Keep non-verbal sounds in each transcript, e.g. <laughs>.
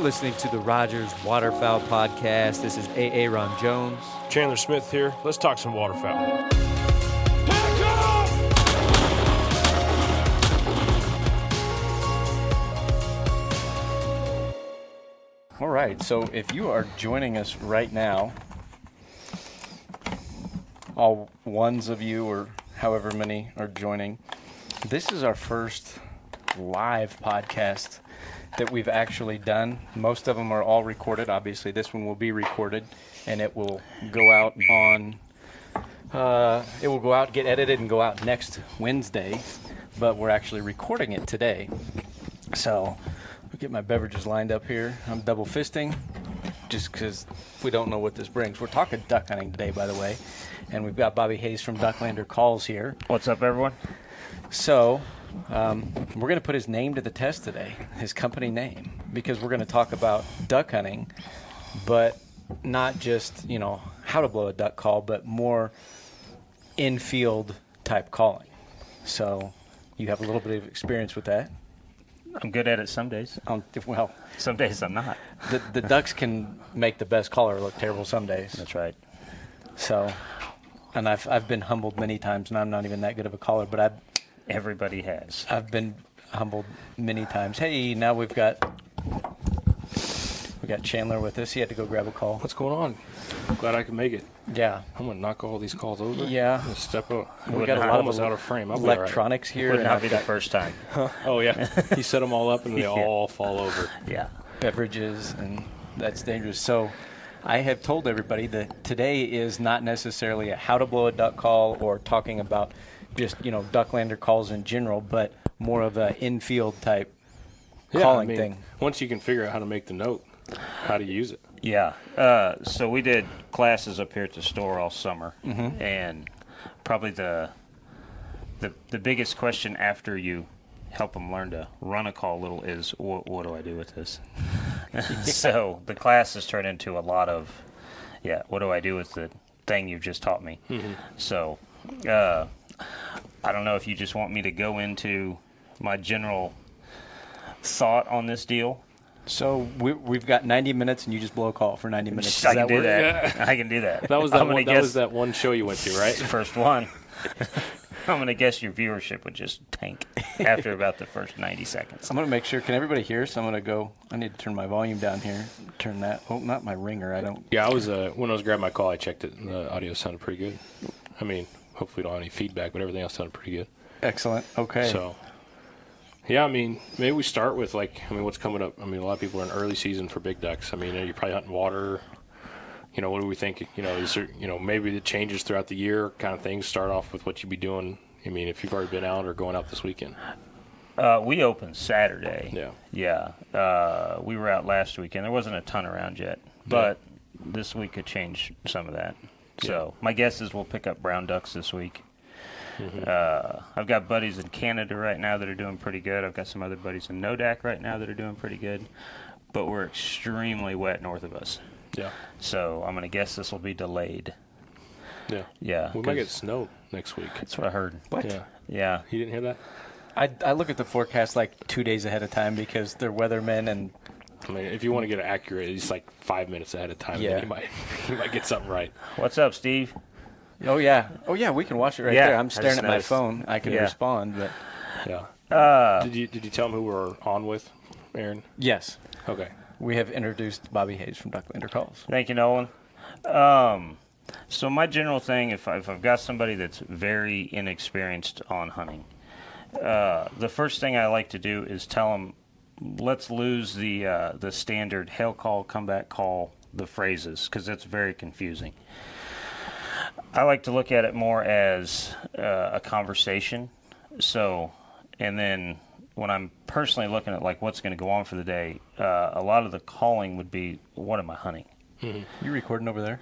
You're listening to the Rogers Waterfowl Podcast. This is A.A. Ron Jones. Chandler Smith here. Let's talk some waterfowl. All right, so if you are joining us right now, all ones of you or however many are joining, this is our first live podcast that we've actually done. Most of them are all recorded. Obviously, this one will be recorded and it will go out on. Uh, it will go out, get edited, and go out next Wednesday. But we're actually recording it today. So, get my beverages lined up here. I'm double fisting just because we don't know what this brings. We're talking duck hunting today, by the way. And we've got Bobby Hayes from Ducklander Calls here. What's up, everyone? So, um, we're going to put his name to the test today, his company name, because we're going to talk about duck hunting, but not just, you know, how to blow a duck call, but more in field type calling. So, you have a little bit of experience with that. I'm good at it some days. Um, well, Some days I'm not. the, the ducks can make the best caller look terrible some days. That's right. So, and I've I've been humbled many times, and I'm not even that good of a caller, but I've Everybody has. I've been humbled many times. Hey, now we've got we got Chandler with us. He had to go grab a call. What's going on? Glad I could make it. Yeah, I'm gonna knock all these calls over. Yeah. I'm step up. we got a lot of almost ele- out of frame. I'll be all right. electronics here, Would and not I've be the got first time. Oh yeah, <laughs> he set them all up and they Yeah. all fall over. Yeah. beverages, and that's dangerous. So. I have told everybody that today is not necessarily a how to blow a duck call or talking about just you know ducklander calls in general, but more of a infield type Yeah, calling I mean, thing. Once you can figure out how to make the note, how to use it. Yeah. Uh, so we did classes up here at the store all summer, and probably the the the biggest question after you help them learn to run a call little is what, what do I do with this? <laughs> so the classes turn into a lot of yeah. What do I do with the thing you've just taught me? So uh, I don't know if you just want me to go into my general thought on this deal. So we, we've got 90 minutes, and you just blow a call for 90 minutes. I Does can do work? that. I can do that. That was that one. gonna That was that one show you went to, right? the <laughs> first one. <laughs> I'm gonna guess your viewership would just tank after about the first 90 seconds. I'm gonna make sure. Can everybody hear? So I'm gonna go. I need to turn my volume down here. Turn that. Oh, not my ringer. I don't. Yeah, I was. Uh, when I was grabbing my call, I checked it, and the audio sounded pretty good. I mean, hopefully, we don't have any feedback, but everything else sounded pretty good. Excellent. Okay. So, yeah, I mean, maybe we start with like, I mean, what's coming up? I mean, a lot of people are in early season for big ducks. I mean, you're probably hunting water. You know, what do we think? You know, is there, you know, maybe the changes throughout the year kind of things. Start off with what you'd be doing. I mean, if you've already been out or going out this weekend. Uh, we opened Saturday. Yeah. Yeah. Uh, we were out last weekend. There wasn't a ton around yet, but this week could change some of that. So my guess is we'll pick up brown ducks this week. Uh, I've got buddies in Canada right now that are doing pretty good. I've got some other buddies in Nodak right now that are doing pretty good, but we're extremely wet north of us. Yeah. So I'm going to guess this will be delayed. Yeah. Yeah. We might get snow next week. That's what I heard. what? Yeah. Yeah. You didn't hear that? I, I look at the forecast like two days ahead of time because they're weathermen and I mean, if you want to get it accurate, it's like five minutes ahead of time. Yeah. Then you might <laughs> you might get something right. What's up, Steve? oh yeah oh yeah we can watch it right Yeah, there. I I'm just staring at my noticed. phone. I can Yeah. respond, but Yeah. Uh, Did you did you tell them who we're on with, Aaron? yes, Okay. we have introduced Bobby Hayes from Ducklander Calls. Thank you, Nolan. Um, so my general thing, if, I, if I've got somebody that's very inexperienced on hunting, uh, the first thing I like to do is tell them, let's lose the uh, the standard hail call, comeback call, the phrases, because that's very confusing. I like to look at it more as uh, a conversation. So, and then when I'm personally looking at like what's going to go on for the day, uh, a lot of the calling would be, what am I hunting? You recording over there?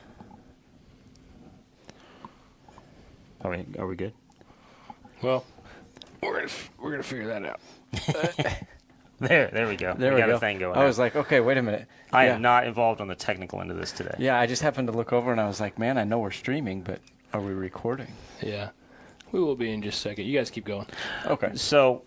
Are we are we good? Well, we're gonna f- we're gonna figure that out. <laughs> <laughs> There, there we go. There we, we, got go. a thing going. I on. was like, okay, wait a minute. I yeah. am not involved on the technical end of this today. Yeah, I just happened to look over and I was like, man, I know we're streaming, but are we recording? Yeah. We will be in just a second. You guys keep going. Okay. So,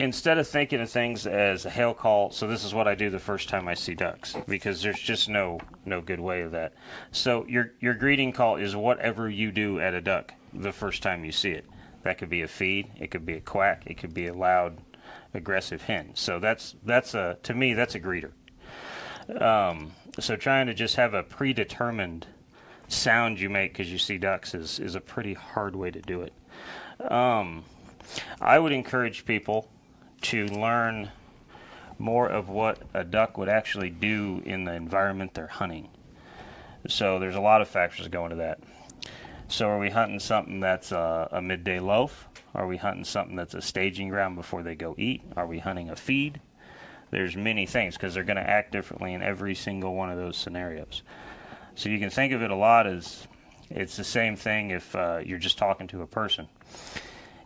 instead of thinking of things as a hail call, so this is what I do the first time I see ducks because there's just no no good way of that. So your your greeting call is whatever you do at a duck the first time you see it. That could be a feed, it could be a quack, it could be a loud, aggressive hen. So that's that's a to me that's a greeter. Um, so trying to just have a predetermined sound you make because you see ducks is is a pretty hard way to do it. Um, I would encourage people to learn more of what a duck would actually do in the environment they're hunting. So there's a lot of factors that go into that. So are we hunting something that's a, a midday loaf? Are we hunting something that's a staging ground before they go eat? Are we hunting a feed? There's many things because they're going to act differently in every single one of those scenarios. So you can think of it a lot as it's the same thing if uh, you're just talking to a person.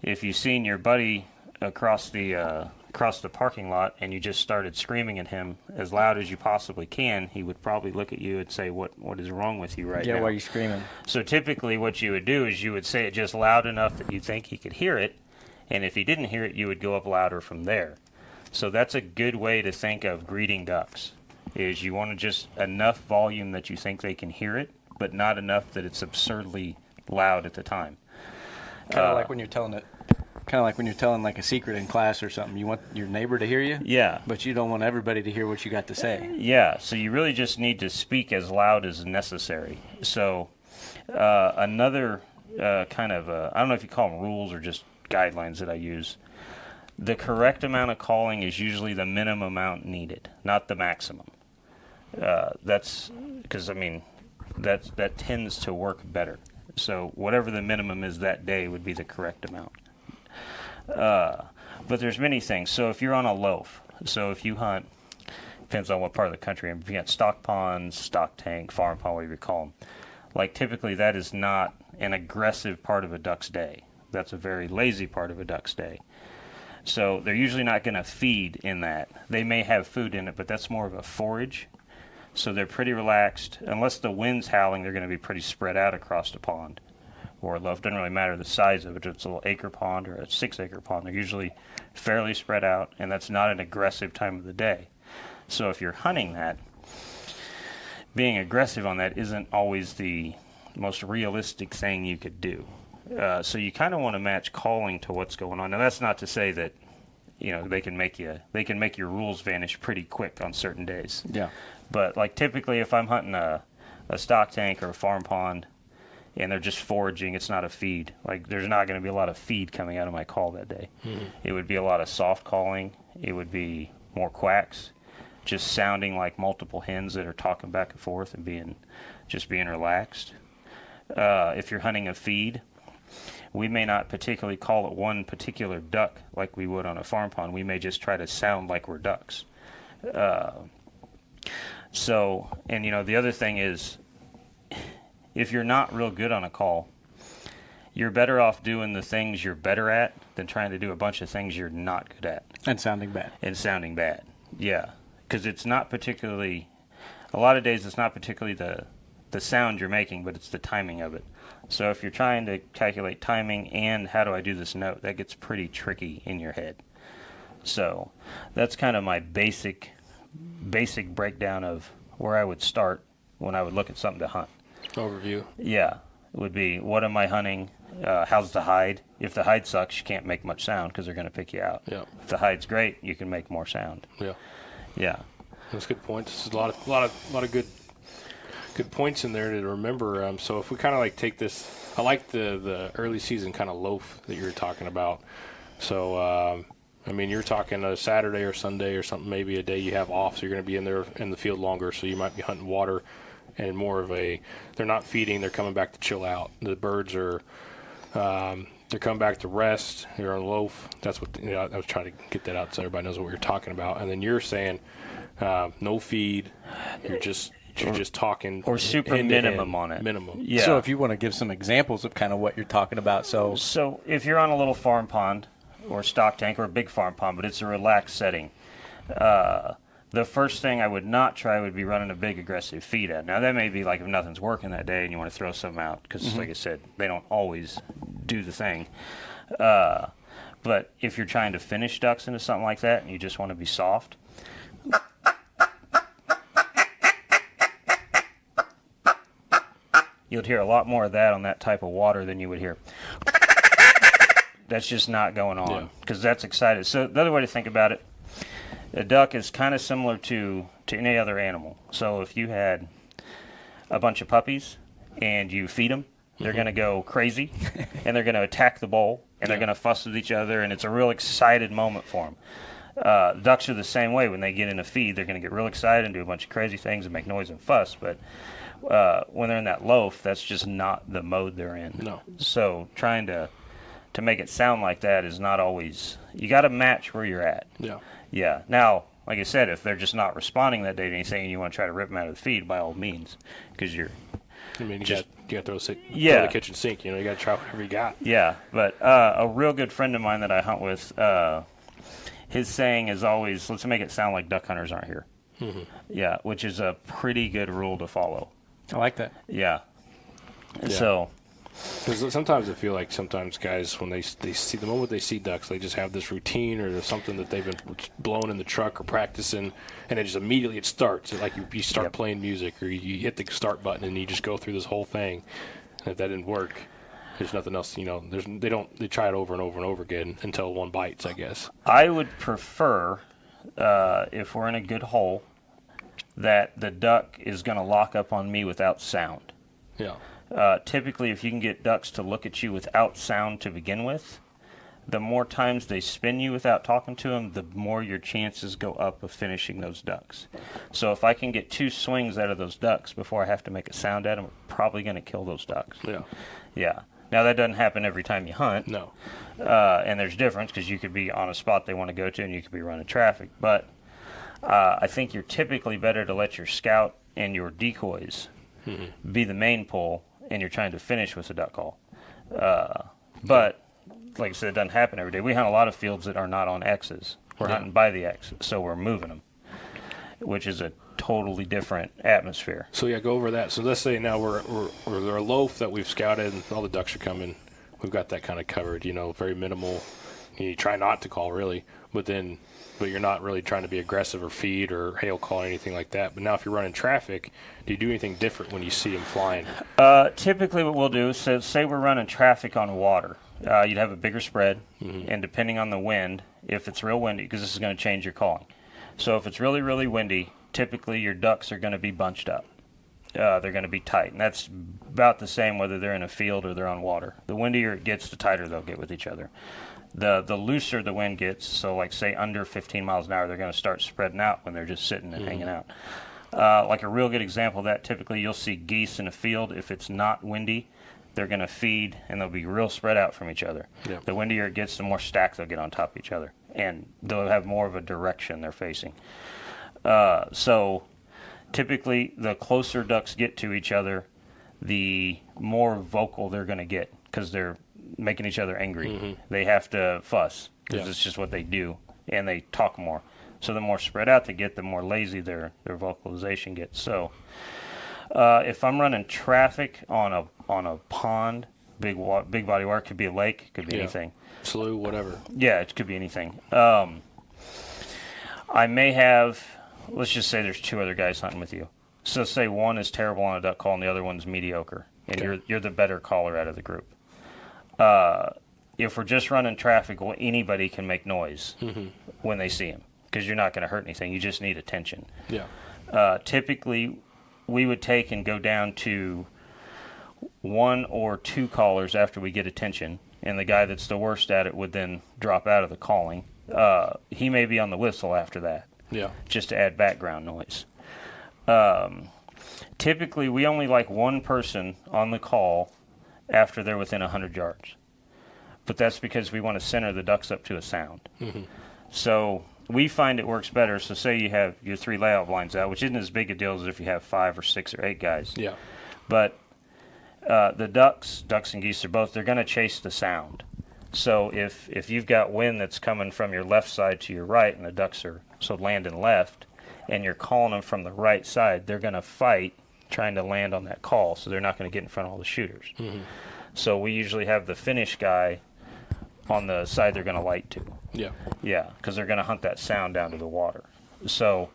If you've seen your buddy across the uh, across the parking lot and you just started screaming at him as loud as you possibly can, he would probably look at you and say, "What what is wrong with you right yeah, now?" Yeah, why are you screaming? So typically, what you would do is you would say it just loud enough that you think he could hear it, and if he didn't hear it, you would go up louder from there. So that's a good way to think of greeting ducks. Is you want to just enough volume that you think they can hear it, but not enough that it's absurdly loud at the time. Kind of Uh, like when you're telling it. Kind of like when you're telling like a secret in class or something. You want your neighbor to hear you, Yeah. but you don't want everybody to hear what you got to say. Yeah, so you really just need to speak as loud as necessary. So, uh, another uh, kind of, uh, I don't know if you call them rules or just guidelines that I use. The correct amount of calling is usually the minimum amount needed, not the maximum. Uh, that's because, I mean, that, that tends to work better. So, whatever the minimum is that day would be the correct amount. Uh, but there's many things. So, if you're on a loaf, so if you hunt depends on what part of the country. If you got stock ponds, stock tank, farm pond, whatever you call them, like typically that is not an aggressive part of a duck's day. That's a very lazy part of a duck's day. So they're usually not going to feed in that. They may have food in it, but that's more of a forage. So they're pretty relaxed. Unless the wind's howling, they're going to be pretty spread out across the pond. Or loaf doesn't really matter the size of it. If it's a little acre pond or a six acre pond. They're usually fairly spread out, and that's not an aggressive time of the day. So if you're hunting that, being aggressive on that isn't always the most realistic thing you could do. Uh, so you kind of want to match calling to what's going on. Now that's not to say that you know they can make you they can make your rules vanish pretty quick on certain days. Yeah. But like typically, if I'm hunting a a stock tank or a farm pond, and they're just foraging, it's not a feed. Like there's not going to be a lot of feed coming out of my call that day. It would be a lot of soft calling. It would be more quacks, just sounding like multiple hens that are talking back and forth and being just being relaxed. Uh, if you're hunting a feed, we may not particularly call it one particular duck like we would on a farm pond. We may just try to sound like we're ducks. Uh, so, and you know, the other thing is, if you're not real good on a call, you're better off doing the things you're better at than trying to do a bunch of things you're not good at And sounding bad. and sounding bad. Yeah, because it's not particularly. A lot of days, it's not particularly the the sound you're making, but it's the timing of it. So if you're trying to calculate timing and how do I do this note, that gets pretty tricky in your head. So that's kind of my basic basic breakdown of where I would start when I would look at something to hunt. Overview. Yeah, it would be what am I hunting? Uh, how's the hide? If the hide sucks, you can't make much sound because they're going to pick you out. Yeah. If the hide's great, you can make more sound. Yeah. Yeah. That's good points. There's a lot of lot of lot of good good points in there to remember. Um, so if we kind of like take this, I like the the early season kind of loaf that you're talking about. So um, I mean, you're talking a Saturday or Sunday or something, maybe a day you have off, so you're going to be in there in the field longer. So you might be hunting water and more of a. They're not feeding; they're coming back to chill out. The birds are. Um, they're coming back to rest. They're on loaf. That's what you know, I was trying to get that out so everybody knows what you're talking about. And then you're saying uh, no feed. You're just you're just talking Or super minimum on it. Minimum. Yeah. So if you want to give some examples of kind of what you're talking about, so So if you're on a little farm pond or stock tank or a big farm pond, but it's a relaxed setting, uh, the first thing I would not try would be running a big aggressive feed at. Now that may be like if nothing's working that day and you want to throw some out because, like I said, they don't always do the thing. Uh, But if you're trying to finish ducks into something like that and you just want to be soft, you'd hear a lot more of that on that type of water than you would hear. That's just not going on because that's excited. So the other way to think about it, a duck is kind of similar to to any other animal. So if you had a bunch of puppies and you feed them, they're going to go crazy and they're going to attack the bowl and they're going to fuss with each other and it's a real excited moment for them. Uh, ducks are the same way. When they get in a feed, they're going to get real excited and do a bunch of crazy things and make noise and fuss. But uh, when they're in that loaf, that's just not the mode they're in. No. So trying to to make it sound like that is not always. You got to match where you're at. Yeah. Yeah. Now, like I said, if they're just not responding that day to anything, and you want to try to rip them out of the feed, by all means, because you're I mean, you Just- got you got to throw, si- Yeah. throw the kitchen sink. You know, you got to try whatever you got. Yeah, but uh, a real good friend of mine that I hunt with, uh, his saying is always, "Let's make it sound like duck hunters aren't here." Yeah, which is a pretty good rule to follow. I like that. Yeah. Yeah. So, Because sometimes I feel like sometimes guys when they they see the moment they see ducks, they just have this routine or something that they've been blowing in the truck or practicing, and it just immediately it starts. It's like you, you start Yep. playing music or you, you hit the start button and you just go through this whole thing. And if that didn't work, there's nothing else. You know, there's they don't they try it over and over and over again until one bites. I guess. I would prefer, uh, if we're in a good hole, that the duck is going to lock up on me without sound. Yeah. Uh, typically, if you can get ducks to look at you without sound to begin with, the more times they spin you without talking to them, the more your chances go up of finishing those ducks. So if I can get two swings out of those ducks before I have to make a sound at them, I'm probably going to kill those ducks. Yeah. Yeah. Now that doesn't happen every time you hunt, No. uh, and there's difference because you could be on a spot they want to go to, and you could be running traffic. But uh, I think you're typically better to let your scout and your decoys be the main pull, and you're trying to finish with a duck call. Uh, but like I said, it doesn't happen every day. We hunt a lot of fields that are not on X's. We're Yeah. hunting by the X, so we're moving them, which is a totally different atmosphere. So yeah, go over that. So let's say now we're we're, we're a loaf that we've scouted, and all the ducks are coming. We've got that kind of covered. You know, very minimal. You try not to call really, but then, but you're not really trying to be aggressive or feed or hail call or anything like that. But now, if you're running traffic, do you do anything different when you see them flying? Uh, typically, what we'll do is so say we're running traffic on water. Uh, you'd have a bigger spread, and depending on the wind, if it's real windy, because this is going to change your calling. So if it's really, really windy, typically your ducks are going to be bunched up. Uh, they're going to be tight, and that's about the same whether they're in a field or they're on water. The windier it gets, the tighter they'll get with each other. The the looser the wind gets, so like say under 15 miles an hour, they're going to start spreading out when they're just sitting and hanging out. Uh, like a real good example of that, typically you'll see geese in a field. If it's not windy, they're going to feed and they'll be real spread out from each other. Yeah. The windier it gets, the more stacked they'll get on top of each other, and they'll have more of a direction they're facing. Uh, so typically, the closer ducks get to each other, the more vocal they're going to get because they're making each other angry. They have to fuss because Yeah. it's just what they do, and they talk more. So the more spread out they get, the more lazy their their vocalization gets. So uh, if I'm running traffic on a on a pond, big wa- big body water could be a lake, could be Yeah. anything. Slough, whatever. Yeah, it could be anything. Um, I may have, let's just say there's two other guys hunting with you. So say one is terrible on a duck call and the other one's mediocre, and Okay. you're you're the better caller out of the group. Uh, if we're just running traffic, well, anybody can make noise when they see him because you're not going to hurt anything. You just need attention. Yeah. Uh, typically, we would take and go down to one or two callers after we get attention, and the guy that's the worst at it would then drop out of the calling. Uh, he may be on the whistle after that, Yeah. just to add background noise. Um, typically, we only like one person on the call after they're within 100 yards. But that's because we want to center the ducks up to a sound. So we find it works better. So, say you have your three layout blinds out, which isn't as big a deal as if you have five or six or eight guys. Yeah. But uh, the ducks, ducks and geese are both, they're going to chase the sound. So if if you've got wind that's coming from your left side to your right, and the ducks are so landing left, and you're calling them from the right side, they're going to fight trying to land on that call. So they're not going to get in front of all the shooters. Mm-hmm. So we usually have the finish guy on the side they're going to light to. Yeah. Yeah, because they're going to hunt that sound down to the water. So,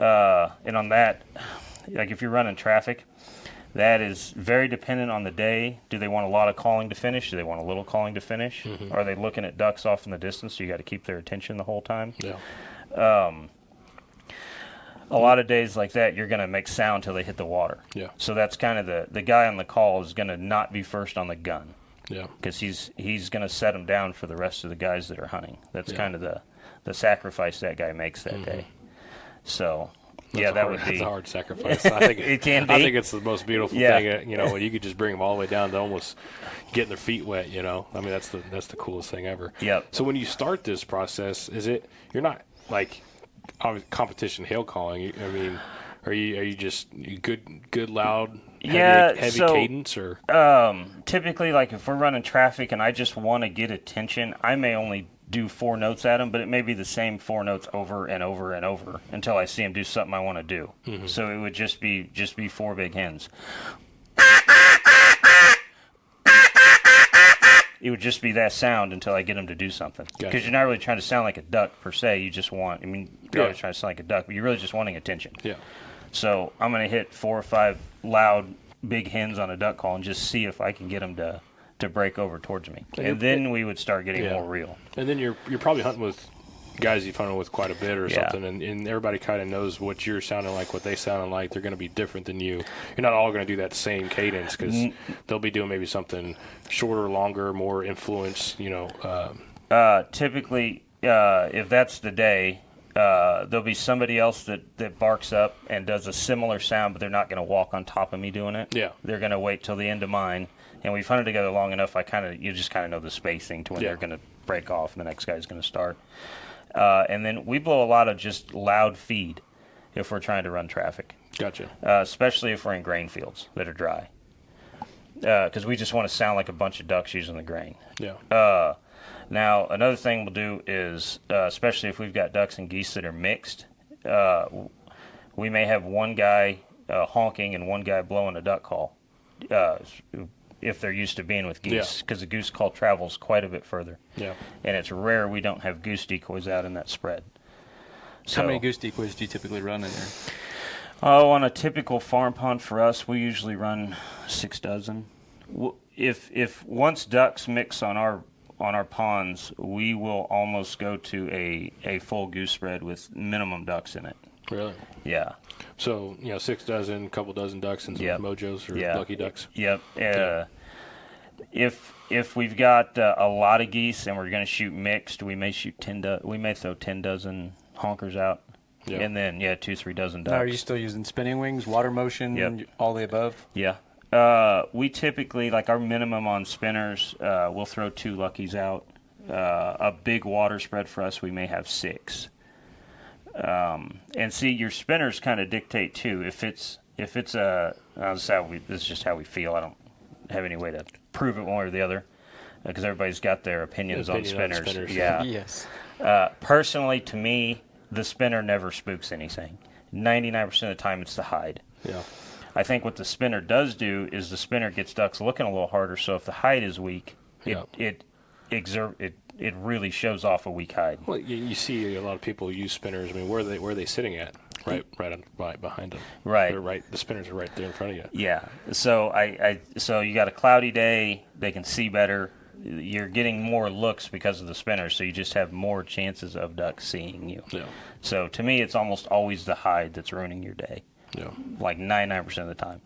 uh, and on that, like if you're running traffic, that is very dependent on the day. Do they want a lot of calling to finish? Do they want a little calling to finish? Mm-hmm. Are they looking at ducks off in the distance? So you got to keep their attention the whole time. Yeah. Um, A lot of days like that, you're going to make sound till they hit the water. Yeah. So that's kind of the the guy on the call is going to not be first on the gun Yeah. because he's he's going to set them down for the rest of the guys that are hunting. That's Yeah. kind of the the sacrifice that guy makes that day. So That's yeah, that hard, would that's be a hard sacrifice. <laughs> I think It can be. I think it's the most beautiful Yeah. thing. uh, You know, when you could just bring them all the way down to almost getting their feet wet. You know, I mean that's the that's the coolest thing ever. Yep. So when you start this process, is it you're not like competition hail calling? I mean, are you are you just good good loud heavy, Yeah, heavy so- cadence or um, typically like if we're running traffic and I just want to get attention, I may only do four notes at him, but it may be the same four notes over and over and over until I see him do something I want to do. Mm-hmm. So it would just be just be four big hens. It would just be that sound until I get them to do something. Because Gotcha. you're not really trying to sound like a duck per se. You just want, I mean, you're Yeah. always trying to sound like a duck, but you're really just wanting attention. yeah So I'm going to hit four or five loud, big hens on a duck call and just see if I can get them to, to break over towards me. And And then we would start getting Yeah. more real. And then you're you're probably hunting with guys you've hunted with quite a bit or Yeah. something, and, and everybody kind of knows what you're sounding like, what they sounding like. They're going to be different than you. You're not all going to do that same cadence because they'll be doing maybe something shorter, longer, more influence. You know, uh, Uh, typically, uh, if that's the day, uh, there'll be somebody else that, that barks up and does a similar sound, but they're not going to walk on top of me doing it. Yeah. They're going to wait till the end of mine. And we've hunted together long enough, I kind of you just kind of know the spacing to when Yeah. they're going to break off and the next guy's going to start. Uh, and then we blow a lot of just loud feed if we're trying to run traffic, gotcha. uh, especially if we're in grain fields that are dry. Because we just want to sound like a bunch of ducks using the grain. Yeah, Uh, now, another thing we'll do is, uh, especially if we've got ducks and geese that are mixed, uh, we may have one guy uh, honking and one guy blowing a duck call. If they're used to being with geese, Yeah. because the goose call travels quite a bit further, yeah. and it's rare we don't have goose decoys out in that spread. So, How many goose decoys do you typically run in there? Oh, on a typical farm pond for us, we usually run six dozen. If if once ducks mix on our on our ponds, we will almost go to a, a full goose spread with minimum ducks in it. Really. Yeah. So you know, six dozen, couple dozen ducks, and some Yep. mojos or Yeah. lucky ducks. Yep. Uh, if if we've got uh, a lot of geese and we're going to shoot mixed, we may shoot ten. Do- we may throw ten dozen honkers out, Yeah. and then yeah, two three dozen ducks. Now, are you still using spinning wings, water motion, Yep. all the above? Yeah. Uh, we typically like our minimum on spinners. Uh, we'll throw two luckies out. Uh, a big water spread for us, we may have six. Um, and see, your spinners kind of dictate too. If it's if it's a uh, this is how we this is just how we feel. I don't have any way to prove it one way or the other because everybody's got their opinions, Opinion on on spinners. spinners, yeah. <laughs> Yes. Uh, personally, to me, the spinner never spooks anything. Ninety nine percent of the time, it's the hide. Yeah. I think what the spinner does do is the spinner gets ducks looking a little harder. So if the hide is weak, it Yeah. it exert it it really shows off a weak hide. Well, you, you see a lot of people use spinners. I mean, where are they where are they sitting at? Right, right, on, right behind them. Right. They're right. The spinners are right there in front of you. Yeah. So I, I so you got a cloudy day, they can see better. You're getting more looks because of the spinners, so you just have more chances of ducks seeing you. Yeah. So to me, it's almost always the hide that's ruining your day, Yeah. like 99% of the time.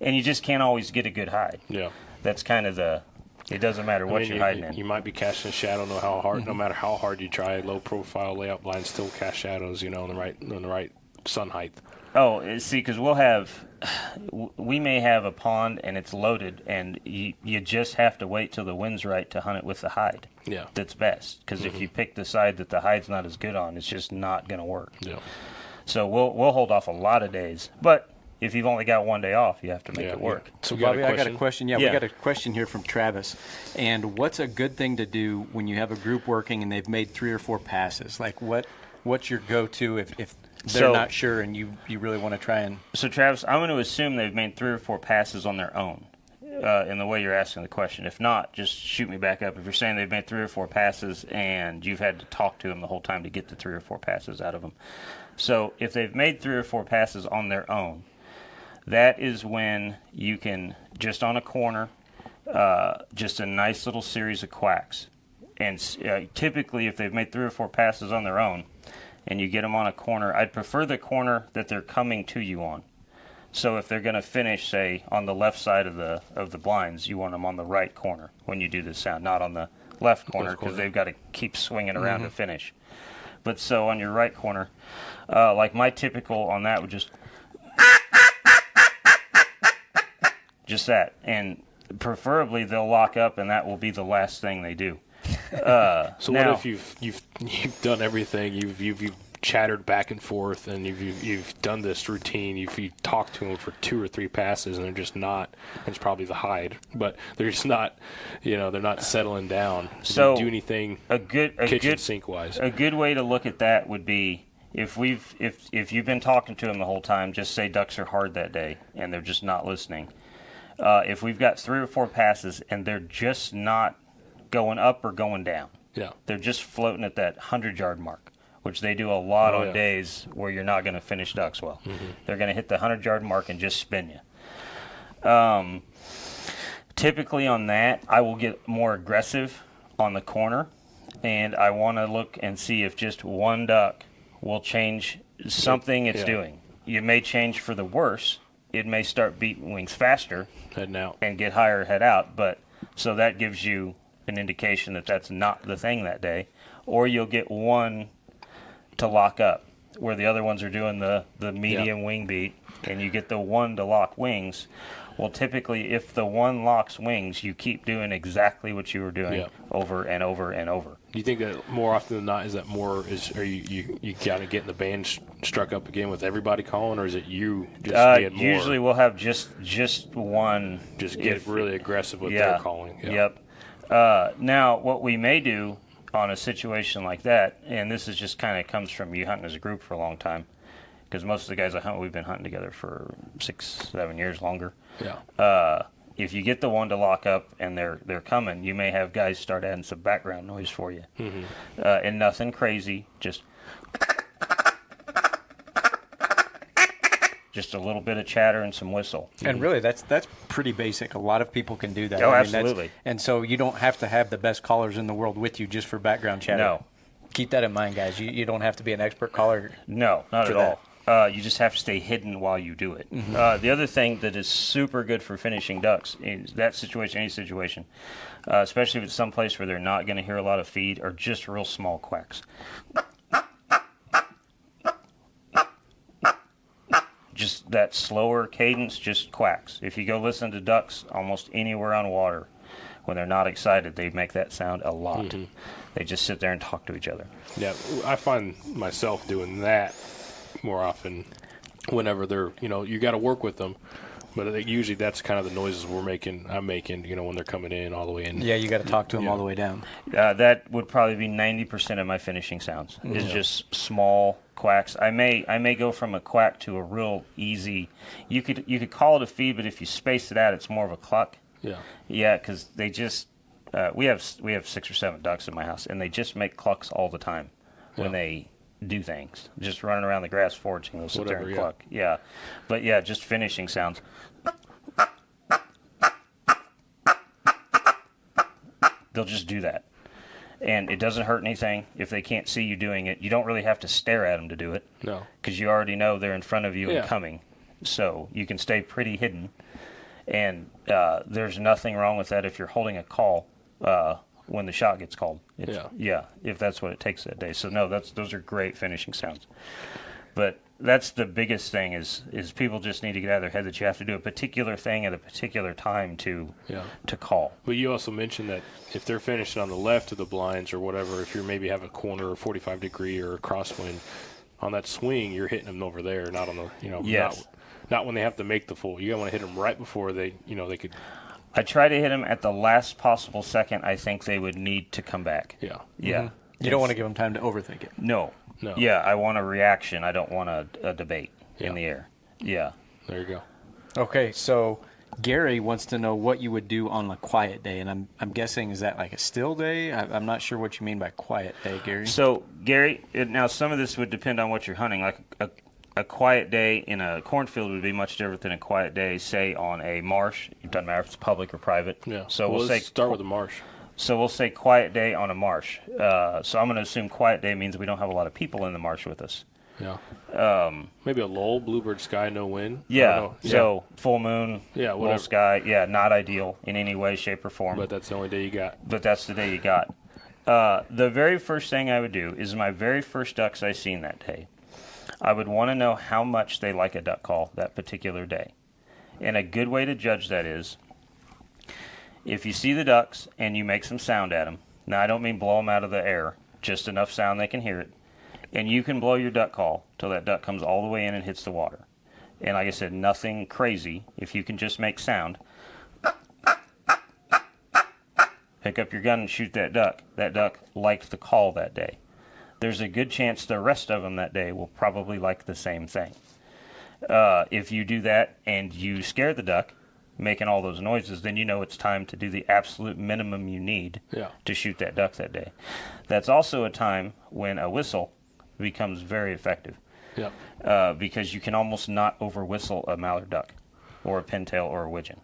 And you just can't always get a good hide. Yeah. That's kind of the. It doesn't matter what I mean, you're you, hiding you, in. you might be casting a shadow. No how hard, no matter how hard you try, low profile layout blinds still cast shadows. You know, in the right, in the right sun height. Oh, uh, see, because we'll have, <sighs> we may have a pond and it's loaded, and you, you just have to wait till the wind's right to hunt it with the hide. Yeah. That's best, because if you pick the side that the hide's not as good on, it's just not going to work. Yeah. So we'll we'll hold off a lot of days, but if you've only got one day off, you have to make Yeah, it work. So, You got Bobby, I got a question? question. Yeah, Yeah. we got a question here from Travis. And what's a good thing to do when you have a group working and they've made three or four passes? Like, what what's your go-to if, if they're So- not sure and you, you really want to try and So Travis, I'm going to assume they've made three or four passes on their own. uh, in the way you're asking the question. If not, just shoot me back up. If you're saying they've made three or four passes and you've had to talk to them the whole time to get the three or four passes out of them. So if they've made three or four passes on their own, that is when you can just on a corner, uh, just a nice little series of quacks. And uh, typically, if they've made three or four passes on their own, and you get them on a corner, I'd prefer the corner that they're coming to you on. So if they're going to finish, say, on the left side of the of the blinds, you want them on the right corner when you do this sound, not on the left corner because they've got to keep swinging around to finish. But so on your right corner, uh, like my typical on that would just just that, and preferably they'll lock up, and that will be the last thing they do. Uh, <laughs> So now- what if you've you've you've done everything? You've you've, you've chattered back and forth, and you've, you've you've done this routine. You've you talked to them for two or three passes, and they're just not. It's probably the hide, but they're just not. You know, they're not settling down. So, do anything a good a kitchen good sink wise? a good way to look at that would be if we've if if you've been talking to them the whole time, just say ducks are hard that day and they're just not listening. Uh, if we've got three or four passes and they're just not going up or going down, Yeah, they're just floating at that hundred yard mark, which they do a lot Oh, on yeah. days where you're not going to finish ducks well. They're going to hit the hundred yard mark and just spin you. Um, typically on that, I will get more aggressive on the corner, and I want to look and see if just one duck will change something it's Yeah. doing. It may change for the worse. It may start beating wings faster heading out. and get higher head out. But so that gives you an indication that that's not the thing that day, or you'll get one to lock up where the other ones are doing the the medium wing beat, and you get the one to lock wings. Well, typically, if the one locks wings, you keep doing exactly what you were doing Yeah. over and over and over. Do you think that more often than not is that more is are you you, you kind of getting the band sh- struck up again with everybody calling, or is it you just Uh, usually, we'll have just just one. just get if- really aggressive with yeah. their calling? Yeah. Yep. Uh, now, what we may do on a situation like that, and this is just kind of comes from you hunting as a group for a long time, because most of the guys I hunt, we've been hunting together for six, seven years longer. Yeah. Uh, if you get the one to lock up and they're they're coming, you may have guys start adding some background noise for you, Mm-hmm. uh, and nothing crazy, just just a little bit of chatter and some whistle. And really, that's that's pretty basic. A lot of people can do that. Oh, I mean, that's- absolutely. And so you don't have to have the best callers in the world with you just for background chatter. No. Keep that in mind, guys. You, you don't have to be an expert caller. No, not for at all. Uh, you just have to stay hidden while you do it. Uh, the other thing that is super good for finishing ducks is that situation, any situation, uh, especially if it's someplace where they're not going to hear a lot of feed, are just real small quacks. Just that slower cadence, just quacks. If you go listen to ducks almost anywhere on water, when they're not excited, they make that sound a lot. They just sit there and talk to each other. Yeah, I find myself doing that more often whenever they're, you know, you got to work with them. But usually that's kind of the noises we're making, I'm making, you know, when they're coming in all the way in. Yeah, you got to talk to them Yeah. all the way down. Uh, that would probably be ninety percent of my finishing sounds. Is just small quacks. I may I may go from a quack to a real easy. You could you could call it a feed, but if you space it out, it's more of a cluck. Yeah. Yeah, because they just uh, we have we have six or seven ducks in my house, and they just make clucks all the time when Yeah. they do things. Just running around the grass foraging, sit there Whatever, and yeah. cluck. Yeah, but yeah, just finishing sounds. They'll just do that. And it doesn't hurt anything if they can't see you doing it. You don't really have to stare at them to do it No. because you already know they're in front of you Yeah. and coming. So you can stay pretty hidden. And uh, there's nothing wrong with that if you're holding a call uh, when the shot gets called. It's, Yeah. yeah, if that's what it takes that day. So no, that's those are great finishing sounds. But that's the biggest thing is is people just need to get out of their head that you have to do a particular thing at a particular time to Yeah. to call. But you also mentioned that if they're finishing on the left of the blinds or whatever, if you maybe have a corner or 45 degree or a crosswind, on that swing, you're hitting them over there, not on the, you know, Yes. not, not when they have to make the full. You want to hit them right before they, you know, they could, I try to hit them at the last possible second I think they would need to come back. yeah. Mm-hmm. Yeah. You don't want to give them time to overthink it. No. No. Yeah, I want a reaction. I don't want a, a debate Yeah. in the air. Yeah. There you go. Okay, so Gary wants to know what you would do on a quiet day, and I'm I'm guessing is that like a still day? I, I'm not sure what you mean by quiet day, Gary. So, Gary, it, now some of this would depend on what you're hunting. Like a, a quiet day in a cornfield would be much different than a quiet day, say, on a marsh. It doesn't matter if it's public or private. Yeah. So well, we'll let's say start with the marsh. So we'll say quiet day on a marsh. Uh, so I'm going to assume quiet day means we don't have a lot of people in the marsh with us. Yeah. Um, Maybe a lull, bluebird sky, no wind. Yeah. So full moon, Yeah, whatever. sky. Yeah, not ideal in any way, shape, or form. but that's the only day you got. but that's the day you got. Uh, the very first thing I would do is my very first ducks I seen that day. I would want to know how much they like a duck call that particular day. And a good way to judge that is if you see the ducks and you make some sound at them. Now, I don't mean blow them out of the air, just enough sound they can hear it. And you can blow your duck call till that duck comes all the way in and hits the water. And like I said, nothing crazy. If you can just make sound, pick up your gun and shoot that duck. That duck liked the call that day. There's a good chance the rest of them that day will probably like the same thing. Uh, if you do that and you scare the duck, making all those noises, then you know it's time to do the absolute minimum you need Yeah. to shoot that duck that day. That's also a time when a whistle becomes very effective Yep. uh, because you can almost not over whistle a mallard duck or a pintail or a widgeon.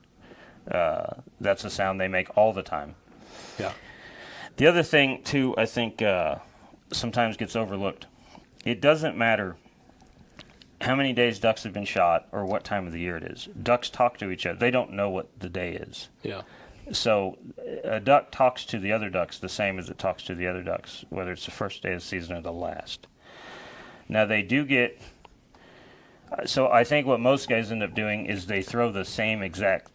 Uh, that's a sound they make all the time. Yeah. The other thing, too, I think uh, sometimes gets overlooked. It doesn't matter how many days ducks have been shot or what time of the year it is. Ducks talk to each other. They don't know what the day is. Yeah. So a duck talks to the other ducks the same as it talks to the other ducks, whether it's the first day of the season or the last. Now they do get. So I think what most guys end up doing is they throw the same exact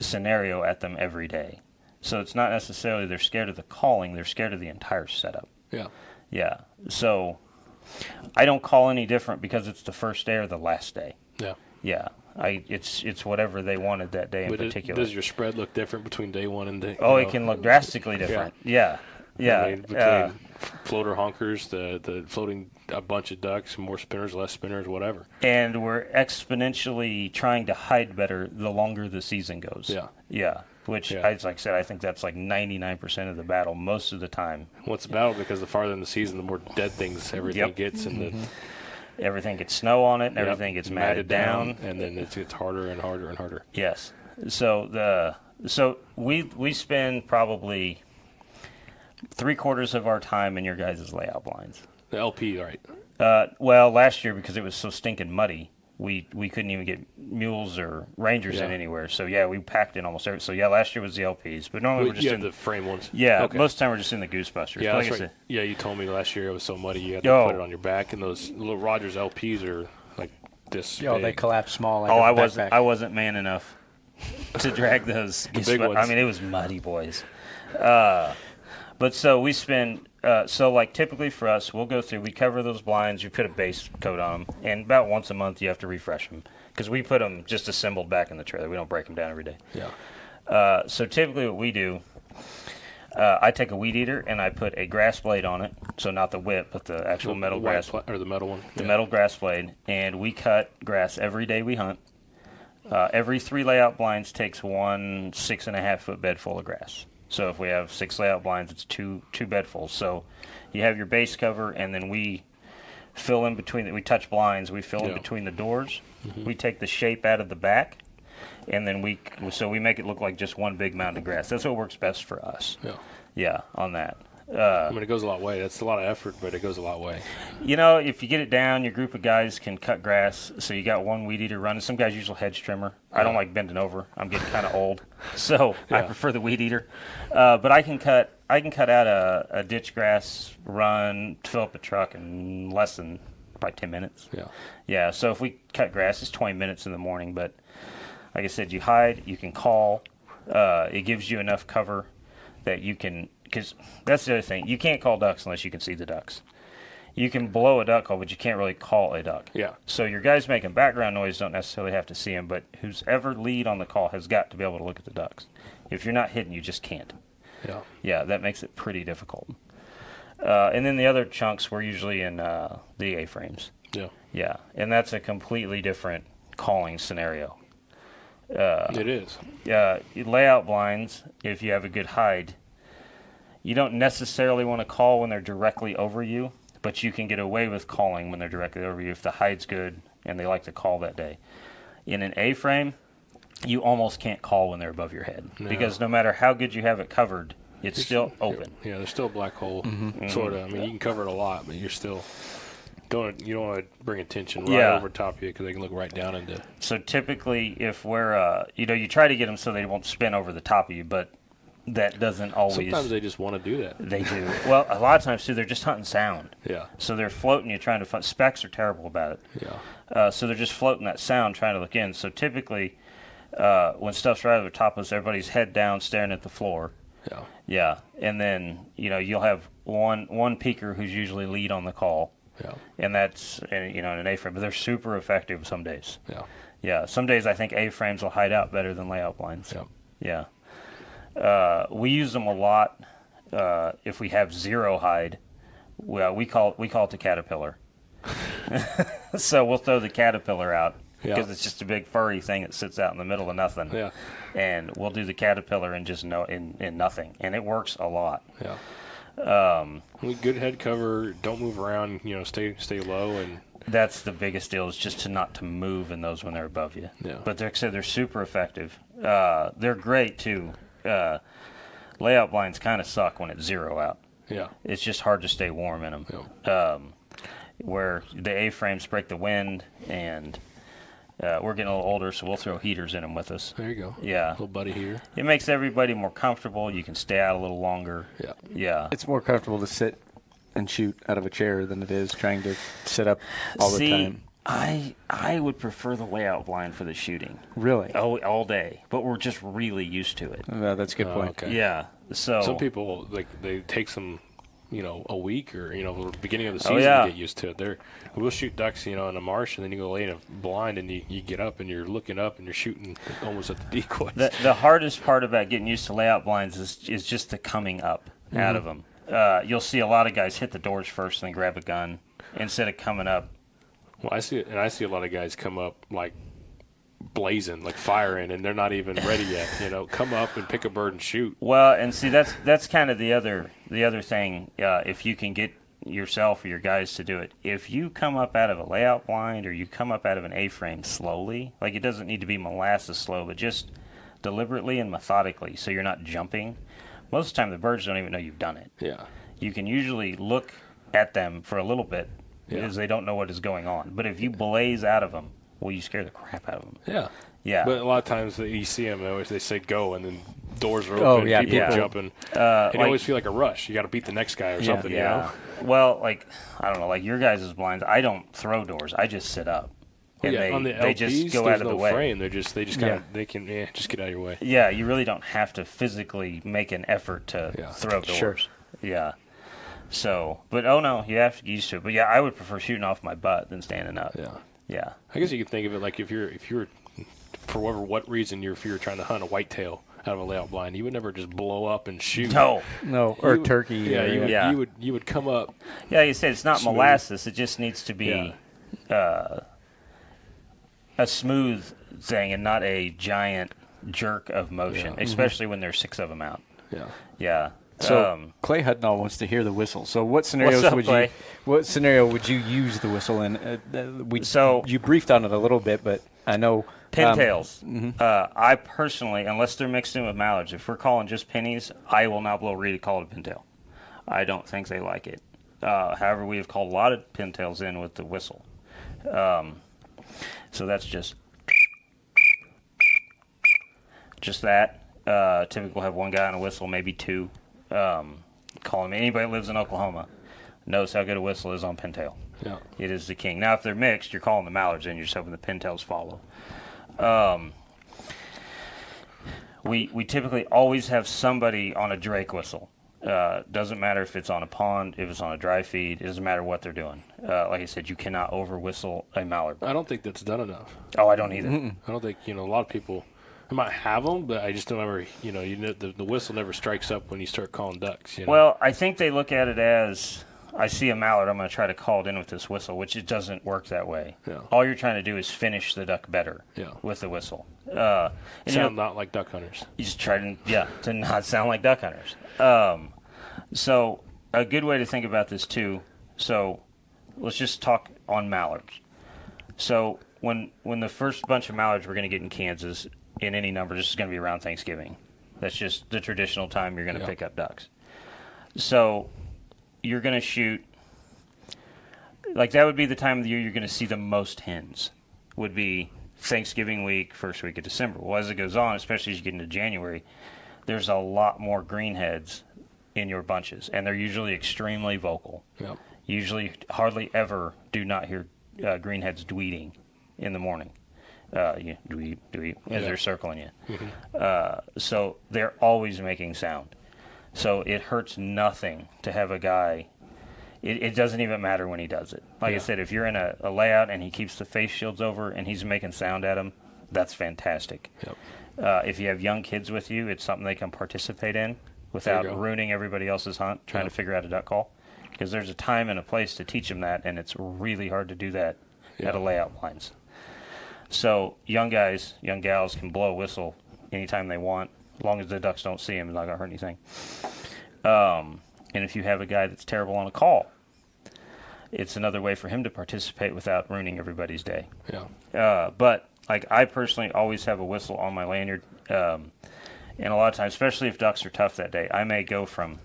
scenario at them every day. So it's not necessarily they're scared of the calling; they're scared of the entire setup. Yeah. Yeah. So I don't call any different because it's the first day or the last day. Yeah. Yeah. I it's it's whatever they wanted that day in But it- particular. does your spread look different between day one and day? Oh, it know? can look drastically different. Yeah, yeah. Mean, between uh, floater honkers, the the floating a bunch of ducks, more spinners, less spinners, whatever. and we're exponentially trying to hide better the longer the season goes. Yeah. yeah. Which, Yeah. I, like I said, I think that's like 99% of the battle most of the time. What's the battle? Because the farther in the season, the more dead things everything Yep. gets, and Mm-hmm. the Everything gets snow on it, and yep, everything gets matted, down. and then it gets harder and harder and harder. Yes. So the so we we spend probably three quarters of our time in your guys' layout blinds. The LP, right? Uh, well, last year because it was so stinking muddy, we we couldn't even get mules or rangers in anywhere. So yeah, we packed in almost every. So yeah, last year was the LPs, but normally we're just you in the frame ones. yeah. Okay. Most of the time we're just in the Goosebusters. Yeah, that's like right. said, Yeah, you told me last year it was so muddy you had to Oh. put it on your back, and those little Rogers LPs are like this. Yo, big. they collapse small. Like oh, a I wasn't backpack. I wasn't man enough to drag those. <laughs> big Goosebusters- I mean, it was muddy, boys. Uh, but so we spend. Uh, so like typically for us, we'll go through. We cover those blinds. we put a base coat on them, and about once a month you have to refresh them because we put them just assembled back in the trailer. We don't break them down every day. Yeah. Uh, so typically, what we do, uh, I take a weed eater and I put a grass blade on it. So not the whip, but the actual metal the white grass, pla- or the metal one. the Yeah. metal grass blade, and we cut grass every day we hunt. Uh, every three layout blinds takes one six and a half foot bed full of grass. So if we have six layout blinds, it's two two bedfuls. So you have your base cover, and then we fill in between. We touch blinds. We fill in Yeah. between the doors. Mm-hmm. We take the shape out of the back, and then we so we make it look like just one big mound of grass. That's what works best for us. Yeah. Yeah, on that. I mean, it goes a lot way. That's a lot of effort, but it goes a lot way. You know, if you get it down, your group of guys can cut grass. So you got one weed eater running. Some guys use a hedge trimmer. I don't like bending over. I'm getting kind of <laughs> old, so I prefer the weed eater. Uh, but I can cut. I can cut out a, a ditch grass run, fill up a truck in less than probably ten minutes. Yeah. Yeah. So if we cut grass, it's 20 minutes in the morning. But like I said, you hide, you can call. Uh, it gives you enough cover that you can. Because that's the other thing. You can't call ducks unless you can see the ducks. You can blow a duck call, but you can't really call a duck. Yeah. So your guys making background noise don't necessarily have to see them, but who's ever lead on the call has got to be able to look at the ducks. If you're not hitting, you just can't. Yeah. Yeah, that makes it pretty difficult. Uh, and then the other chunks were usually in uh, the A-frames. Yeah. Yeah, and that's a completely different calling scenario. it is. uh, layout blinds, if you have a good hide, you don't necessarily want to call when they're directly over you, but you can get away with calling when they're directly over you if the hide's good and they like to call that day. In an A frame, you almost can't call when they're above your head No. because no matter how good you have it covered, it's still open. Yeah, there's still a black hole, Mm-hmm. sort of. I mean, you can cover it a lot, but you're still don't you don't want to bring attention right Yeah. over top of you because they can look right down into. So typically, if we're, uh, you know, you try to get them so they won't spin over the top of you, but that doesn't always. Sometimes they just want to do that. they do. Well, a lot of times too, they're just hunting sound. Yeah, So they're floating you trying to find specks are terrible about it. yeah, Uh, so they're just floating that sound trying to look in. So typically, uh, when stuff's right over the top of us, everybody's head down staring at the floor. yeah. Yeah, and then you know you'll have one one peeker who's usually lead on the call, Yeah, and that's and, you know in an A-frame. But they're super effective some days. yeah, Yeah, some days I think A-frames will hide out better than layout blinds. yeah. Yeah. Uh, we use them a lot uh, if we have zero hide. Well, we call we call it the caterpillar. <laughs> so we'll throw the caterpillar out Yeah. because it's just a big furry thing that sits out in the middle of nothing. Yeah. And we'll do the caterpillar and just no in, in nothing, and it works a lot. Yeah. Um, good head cover. Don't move around. You know, stay stay low and that's the biggest deal is just to not to move in those when they're above you. Yeah. But they're so they're super effective. Uh, they're great too. Uh, layout blinds kind of suck when it's zero out. yeah, It's just hard to stay warm in them. Um, where the A frames break the wind, and uh, we're getting a little older, so we'll throw heaters in them with us. there you go. Yeah, Little buddy here. it makes everybody more comfortable. You can stay out a little longer. Yeah. Yeah. It's more comfortable to sit and shoot out of a chair than it is trying to sit up all the time. I I would prefer the layout blind for the shooting. Really? Oh, all day, but we're just really used to it. Uh, that's a good Oh, point. okay. Yeah. So Some people like they take some, you know, a week or you know, the beginning of the Oh, season yeah. to get used to it. They're we'll shoot ducks, you know, in a marsh, and then you go lay in a blind, and you, you get up and you're looking up and you're shooting almost at the <laughs> decoys. the the hardest part about getting used to layout blinds is is just the coming up out of them. Uh, you'll see a lot of guys hit the doors first and then grab a gun instead of coming up. Well, I see it, and I see a lot of guys come up like blazing, like firing, and they're not even ready yet. You know, come up and pick a bird and shoot. Well, and see that's that's kind of the other the other thing. Uh, if you can get yourself or your guys to do it, if you come up out of a layout blind or you come up out of an A-frame slowly, like it doesn't need to be molasses slow, but just deliberately and methodically, so you're not jumping. Most of the time, the birds don't even know you've done it. Yeah, You can usually look at them for a little bit Yeah. because they don't know what is going on. But if you blaze out of them, well, you scare the crap out of them. yeah, Yeah. But a lot of times that you see them, they always they say go, and then doors are open, Oh, yeah, people yeah. are jumping. Uh, and you like- always feel like a rush. You got to beat the next guy or something. You know. Well, like I don't know, like your guys' is blinds. I don't throw doors. I just sit up, and yeah, they on the they LPs, just go there's out of no the way. frame. They're just they just kind of Yeah. they can yeah, just get out of your way. Yeah, you really don't have to physically make an effort to Yeah. throw doors. Sure. Yeah. So, but oh no, you have to get used to it. But yeah, I would prefer shooting off my butt than standing up. Yeah, Yeah. I guess you could think of it like if you're if you're for whatever what reason you're if you're trying to hunt a whitetail out of a layout blind, you would never just blow up and shoot. No. No, or You would- turkey. Yeah, or, you would, Yeah. you would you would come up. Yeah, like you said it's not Smooth. molasses. It just needs to be uh, a smooth thing and not a giant jerk of motion, Yeah. especially when there's six of them out. Yeah. Yeah. So um, Clay Hudnall wants to hear the whistle. So what scenarios up, would Clay? you? What scenario would you use the whistle in? Uh, we So- you briefed on it a little bit, but I know um, pintails. Uh, I personally, unless they're mixed in with mallards, if we're calling just pennies, I will not blow reed to call it a pintail. I don't think they like it. Uh, however, we have called a lot of pintails in with the whistle. Um, so that's just just that. Uh, typically, we'll have one guy on a whistle, maybe two. Um, call him. Anybody that lives in Oklahoma knows how good a whistle is on pintail. Yeah. It is the king. Now, if they're mixed, you're calling the mallards in. You're just hoping the pintails follow. Um, we we typically always have somebody on a drake whistle. Uh, doesn't matter if it's on a pond, if it's on a dry feed. It doesn't matter what they're doing. Uh, like I said, you cannot over whistle a mallard. I don't think that's done enough. Oh, I don't either. I don't think you know a lot of people. I might have them, but I just don't ever. You know, you know, the, the whistle never strikes up when you start calling ducks. You know? Well, I think they look at it as I see a mallard, I'm going to try to call it in with this whistle, which it doesn't work that way. Yeah. All you're trying to do is finish the duck better Yeah. with the whistle. Uh, and, you know, Sound not like duck hunters. you just try to yeah to not sound like duck hunters. Um, so a good way to think about this too. So let's just talk on mallards. So when when the first bunch of mallards we're going to get in Kansas in any number, this is going to be around Thanksgiving. That's just the traditional time you're going to Yeah. pick up ducks. So you're going to shoot like that would be the time of the year you're going to see the most hens. Would be Thanksgiving week, first week of December. Well, as it goes on, especially as you get into January, there's a lot more greenheads in your bunches, and they're usually extremely vocal. Yep. Usually, hardly ever do not hear uh, greenheads dweeting in the morning. Uh, you dweet, dweet, as Yeah. they're circling you. Uh, so they're always making sound. So it hurts nothing to have a guy. It, it doesn't even matter when he does it. Like Yeah. I said, if you're in a, a layout and he keeps the face shields over and he's making sound at him, that's fantastic. Yep. Uh, if you have young kids with you, it's something they can participate in without ruining everybody else's hunt trying Yeah. to figure out a duck call. Because there's a time and a place to teach them that, and it's really hard to do that at a layout blinds. So young guys, young gals can blow a whistle anytime they want, as long as the ducks don't see him. It's not gonna hurt anything. Um, and if you have a guy that's terrible on a call, it's another way for him to participate without ruining everybody's day. Yeah. Uh, but like I personally always have a whistle on my lanyard, um, and a lot of times, especially if ducks are tough that day, I may go from.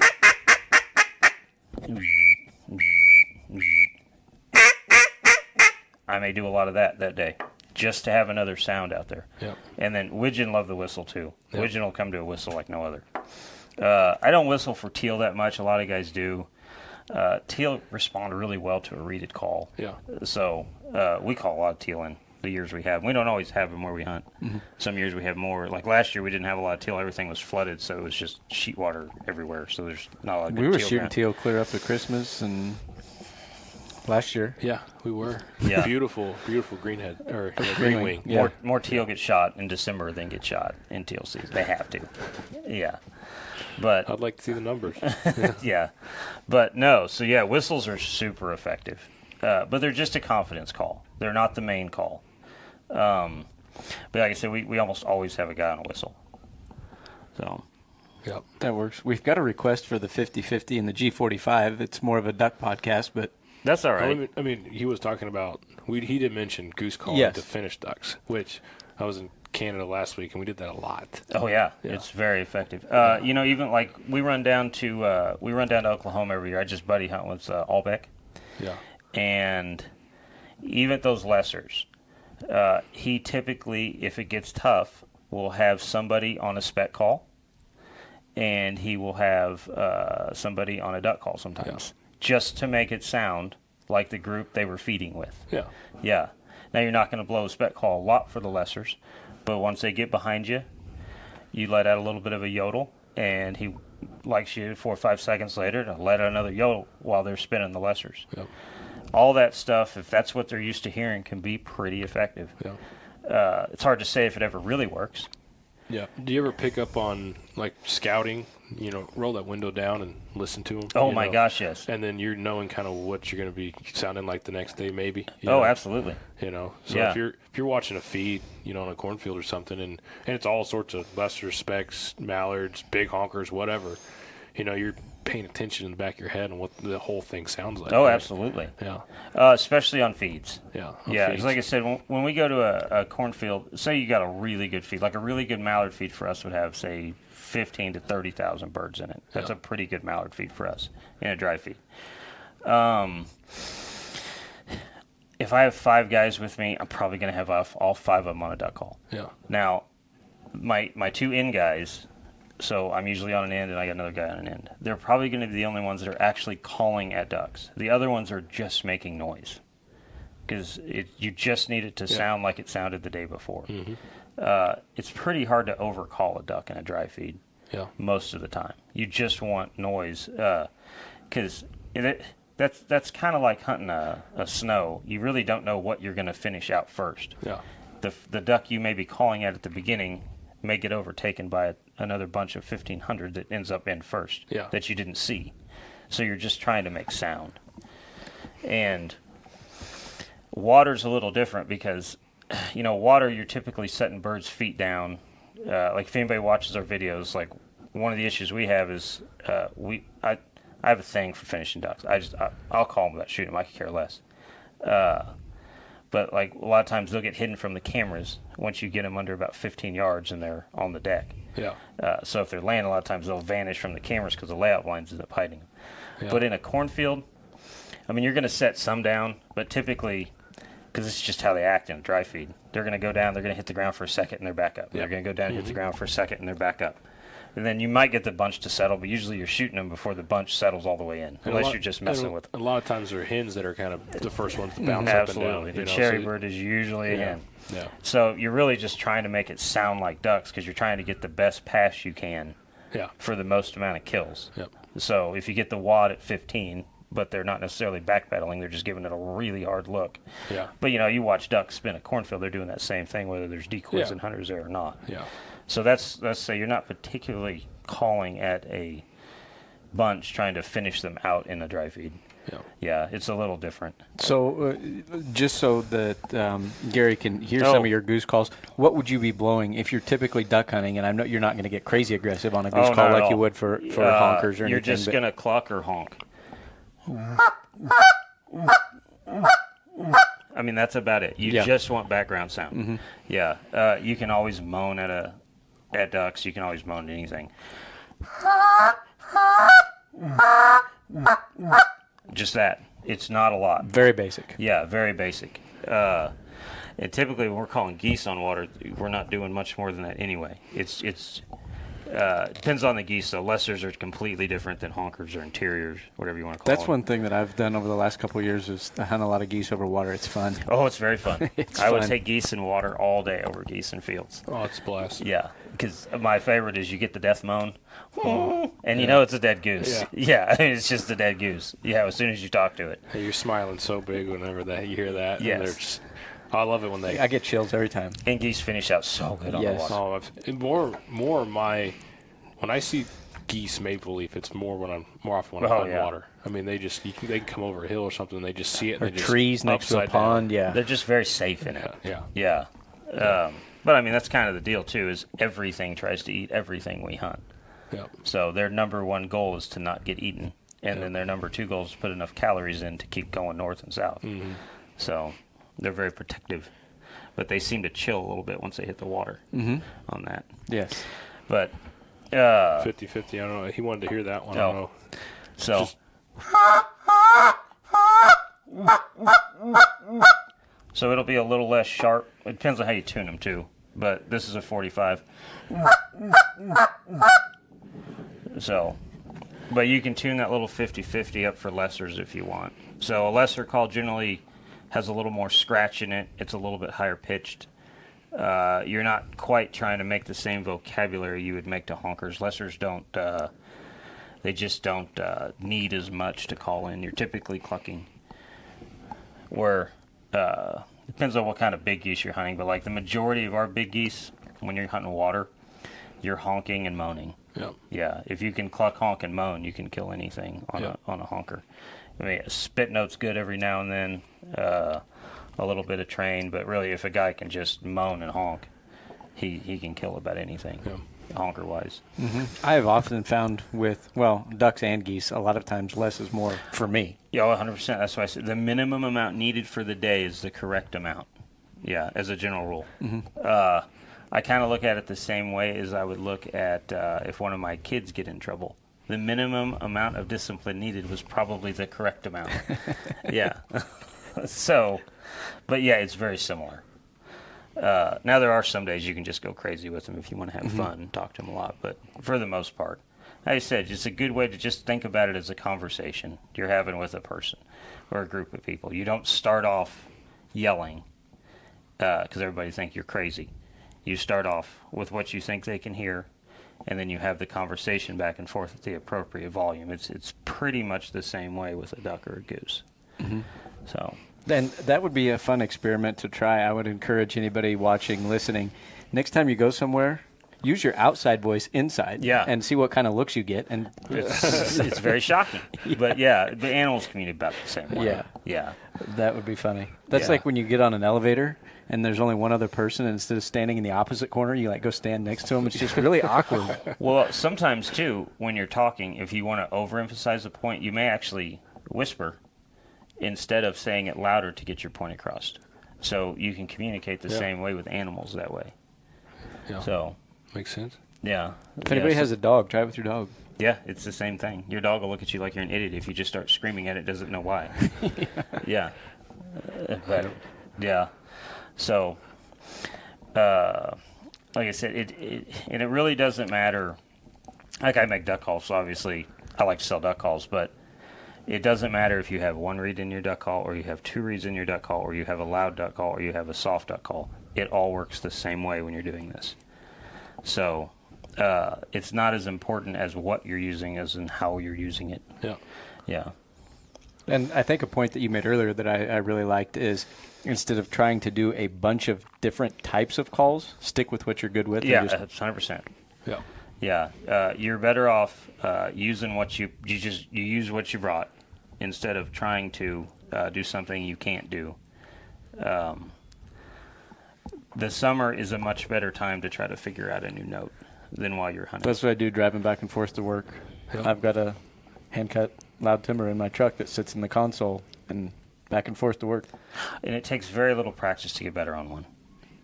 <laughs> I may do a lot of that that day, just to have another sound out there. Yep. And then Widgeon love the whistle too. Yep. Widgeon will come to a whistle like no other. Uh, I don't whistle for teal that much. A lot of guys do. Uh, teal respond really well to a reeded call. Yeah. So uh, we call a lot of teal in the years we have. We don't always have them where we hunt. Some years we have more. Like last year, we didn't have a lot of teal. Everything was flooded, so it was just sheet water everywhere. So there's not a lot We were teal shooting around. teal clear up to Christmas and last year. Yeah, we were. Yeah. Beautiful, beautiful greenhead or yeah, Green green wing, wing. yeah. More, more teal get shot in December than get shot in teal season. They have to. Yeah. But I'd like to see the numbers. <laughs> yeah, but no. So yeah, whistles are super effective, uh, but they're just a confidence call. They're not the main call. Um, but like I said, we, we almost always have a guy on a whistle. So yep. That works. We've got a request for the 50-50 and the G45. It's more of a duck podcast, but that's all right. I mean, I mean, he was talking about. We he did mention goose calling Yes. to finish ducks, which I was in Canada last week and we did that a lot. Oh yeah, Yeah. it's very effective. Uh, you know, even like we run down to uh, we run down to Oklahoma every year. I just buddy hunt with uh, Allbeck, Yeah. and even at those lessers, uh, he typically, if it gets tough, will have somebody on a speck call, and he will have uh, somebody on a duck call sometimes, just to make it sound like the group they were feeding with. Yeah. Yeah. Now you're not going to blow a speck call a lot for the lessers, but once they get behind you, you let out a little bit of a yodel, and he likes you four or five seconds later to let out another yodel while they're spinning the lessers. Yep. All that stuff, if that's what they're used to hearing, can be pretty effective. Yeah. Uh, it's hard to say if it ever really works. Yeah. Do you ever pick up on like scouting? You know, roll that window down and listen to them. Oh my gosh, yes. And then you're knowing kind of what you're going to be sounding like the next day, maybe. Oh, know? absolutely. You know, so Yeah. if you're if you're watching a feed, you know, on a cornfield or something, and and it's all sorts of lesser specks, mallards, big honkers, whatever. You know, you're paying attention in the back of your head and what the whole thing sounds like. Oh, right? absolutely. Yeah, Uh, especially on feeds. yeah, on Yeah, feeds. like I said, when, when we go to a, a cornfield, say you got a really good feed, like a really good mallard feed for us would have, say, fifteen to thirty thousand birds in it. That's Yeah. a pretty good mallard feed for us in a dry feed. Um, if I have five guys with me, I'm probably going to have all, all five of them on a duck call. yeah, Now, my my two in guys, so I'm usually on an end and I got another guy on an end. They're probably going to be the only ones that are actually calling at ducks. The other ones are just making noise because you just need it to sound like it sounded the day before. Uh, it's pretty hard to overcall a duck in a dry feed yeah, most of the time. You just want noise because it, that's that's kind of like hunting a, a snow. You really don't know what you're going to finish out first yeah, the the duck you may be calling at at the beginning may get overtaken by another bunch of 1500 that ends up in first Yeah. that you didn't see. So you're just trying to make sound. And water's a little different because, you know, water you're typically setting birds' feet down. Uh, like if anybody watches our videos, like one of the issues we have is uh, we I I have a thing for finishing ducks. I just I, I'll call them without shooting them. I could care less. Uh, but like a lot of times they'll get hidden from the cameras once you get them under about 15 yards and they're on the deck. Yeah. Uh, so if they're laying, a lot of times they'll vanish from the cameras because the layout blinds end up hiding them. Yeah. But in a cornfield, I mean, you're going to set some down, but typically, because this is just how they act in a dry feed, they're going to go down, they're going to hit the ground for a second, and they're back up. They're going to go down, hit the mm-hmm. ground for a second, and they're back up. And then you might get the bunch to settle, but usually you're shooting them before the bunch settles all the way in, unless lot- you're just messing with A lot of times they're hens that are kind of the first ones to mm, bounce up and Absolutely. down. the know, cherry so- bird is usually a hen. Yeah. So you're really just trying to make it sound like ducks because you're trying to get the best pass you can Yeah. for the most amount of kills. Yep. So if you get the wad at 15, but they're not necessarily backpedaling, they're just giving it a really hard look. Yeah. But you know, you watch ducks spin a cornfield, they're doing that same thing whether there's decoys Yeah. and hunters there or not. Yeah. So that's let's say you're not particularly calling at a bunch trying to finish them out in a dry feed. Yeah. Yeah, it's a little different. So, uh, just so that um, Gary can hear Oh. some of your goose calls, what would you be blowing if you're typically duck hunting? And I know you're not going to get crazy aggressive on a goose Oh, call not at like you would for, for Uh, honkers or anything. You're anything. just but- gonna cluck or honk. I mean, that's about it. You Yeah. just want background sound. Yeah, uh, you can always moan at a at ducks. You can always moan at anything. Just that. It's not a lot. very basic. Yeah, very basic. Uh, and typically, when we're calling geese on water, we're not doing much more than that anyway. It's it's uh, depends on the geese. though. lessers are completely different than honkers or interiors, whatever you want to call That's them. one thing that I've done over the last couple of years is to hunt a lot of geese over water. It's fun. Oh, it's very fun. <laughs> It's I would take geese in water all day over geese in fields. Oh, it's a blast. Yeah, because my favorite is you get the death moan, and you know it's a dead goose. Yeah. <laughs> Yeah, it's just a dead goose. Yeah, as soon as you talk to it. Hey, you're smiling so big whenever that you hear that. and Yes. They're just- I love it when they. I get chills every time. And geese finish out so good on Yes. the water. Oh, I've, and more, more my when I see geese maple leaf, it's more when I'm more often when I'm Oh, on yeah. water. I mean, they just you can, they can come over a hill or something, and they just see it. And Or they just trees next to a upside down. pond. Yeah. They're just very safe in it. Yeah, yeah, Yeah. Um, but I mean, that's kind of the deal too. Is everything tries to eat everything we hunt. yeah. So their number one goal is to not get eaten, and then their number two goal is to put enough calories in to keep going north and south. Mm-hmm. So they're very protective, but they seem to chill a little bit once they hit the water on that. Yes. But uh, 50-50, I don't know. He wanted to hear that one. I Oh. don't know. so Just- so it'll be a little less sharp. It depends on how you tune them too. But this is a 45. So, but you can tune that little 50-50 up for lessers if you want. So a lesser call generally has a little more scratch in it. It's a little bit higher pitched. Uh, you're not quite trying to make the same vocabulary you would make to honkers. Lessers don't. Uh, they just don't uh, need as much to call in. You're typically clucking. Where uh, depends on what kind of big geese you're hunting, but like the majority of our big geese, when you're hunting water, you're honking and moaning. Yeah. Yeah, if you can cluck, honk, and moan, you can kill anything on Yeah. a on a honker. I mean, spit note's good every now and then, uh, a little bit of train, but really, if a guy can just moan and honk, he he can kill about anything, honker wise. I have often found with, well, ducks and geese, a lot of times less is more for me. Yeah, 100. percent That's why I said the minimum amount needed for the day is the correct amount. Yeah, as a general rule. Uh, I kind of look at it the same way as I would look at uh, if one of my kids get in trouble. The minimum amount of discipline needed was probably the correct amount. <laughs> yeah. <laughs> so, but yeah, it's very similar. Uh, now there are some days you can just go crazy with them if you want to have fun talk to them a lot, but for the most part, like I said, it's a good way to just think about it as a conversation you're having with a person or a group of people. You don't start off yelling because everybody think you're crazy. You start off with what you think they can hear, and then you have the conversation back and forth at the appropriate volume. It's it's pretty much the same way with a duck or a goose. Mm-hmm. So Then that would be a fun experiment to try. I would encourage anybody watching, listening, next time you go somewhere, use your outside voice inside. Yeah. And see what kind of looks you get. And <laughs> It's, it's very shocking. <laughs> But yeah, the animals communicate about the same way. Yeah. Yeah. that would be funny. That's Yeah. like when you get on an elevator and there's only one other person, and instead of standing in the opposite corner, you like go stand next to them. It's just really awkward. <laughs> Well, sometimes too, when you're talking, if you want to overemphasize a point, you may actually whisper instead of saying it louder to get your point across. So you can communicate the Yeah. same way with animals that way. Yeah. So Makes sense. yeah. If anybody yeah, has a dog, try it with your dog. yeah, it's the same thing. Your dog will look at you like you're an idiot if you just start screaming at it, doesn't know why. <laughs> yeah. Uh, But yeah. So uh, like I said, it, it and it really doesn't matter. Like I make duck calls, so obviously I like to sell duck calls, but it doesn't matter if you have one reed in your duck call, or you have two reeds in your duck call, or you have a loud duck call, or you have a soft duck call. It all works the same way when you're doing this. So uh, it's not as important as what you're using as in how you're using it. Yeah. Yeah. And I think a point that you made earlier that I, I really liked is instead of trying to do a bunch of different types of calls, stick with what you're good with. and Yeah, just- that's hundred percent. Yeah. Yeah, uh, you're better off uh, using what you you just you use what you brought instead of trying to uh, do something you can't do. Um, the summer is a much better time to try to figure out a new note than while you're hunting. That's what I do driving back and forth to work. Yeah. I've got a hand cut loud timber in my truck that sits in the console and back and forth to work. and it takes very little practice to get better on one.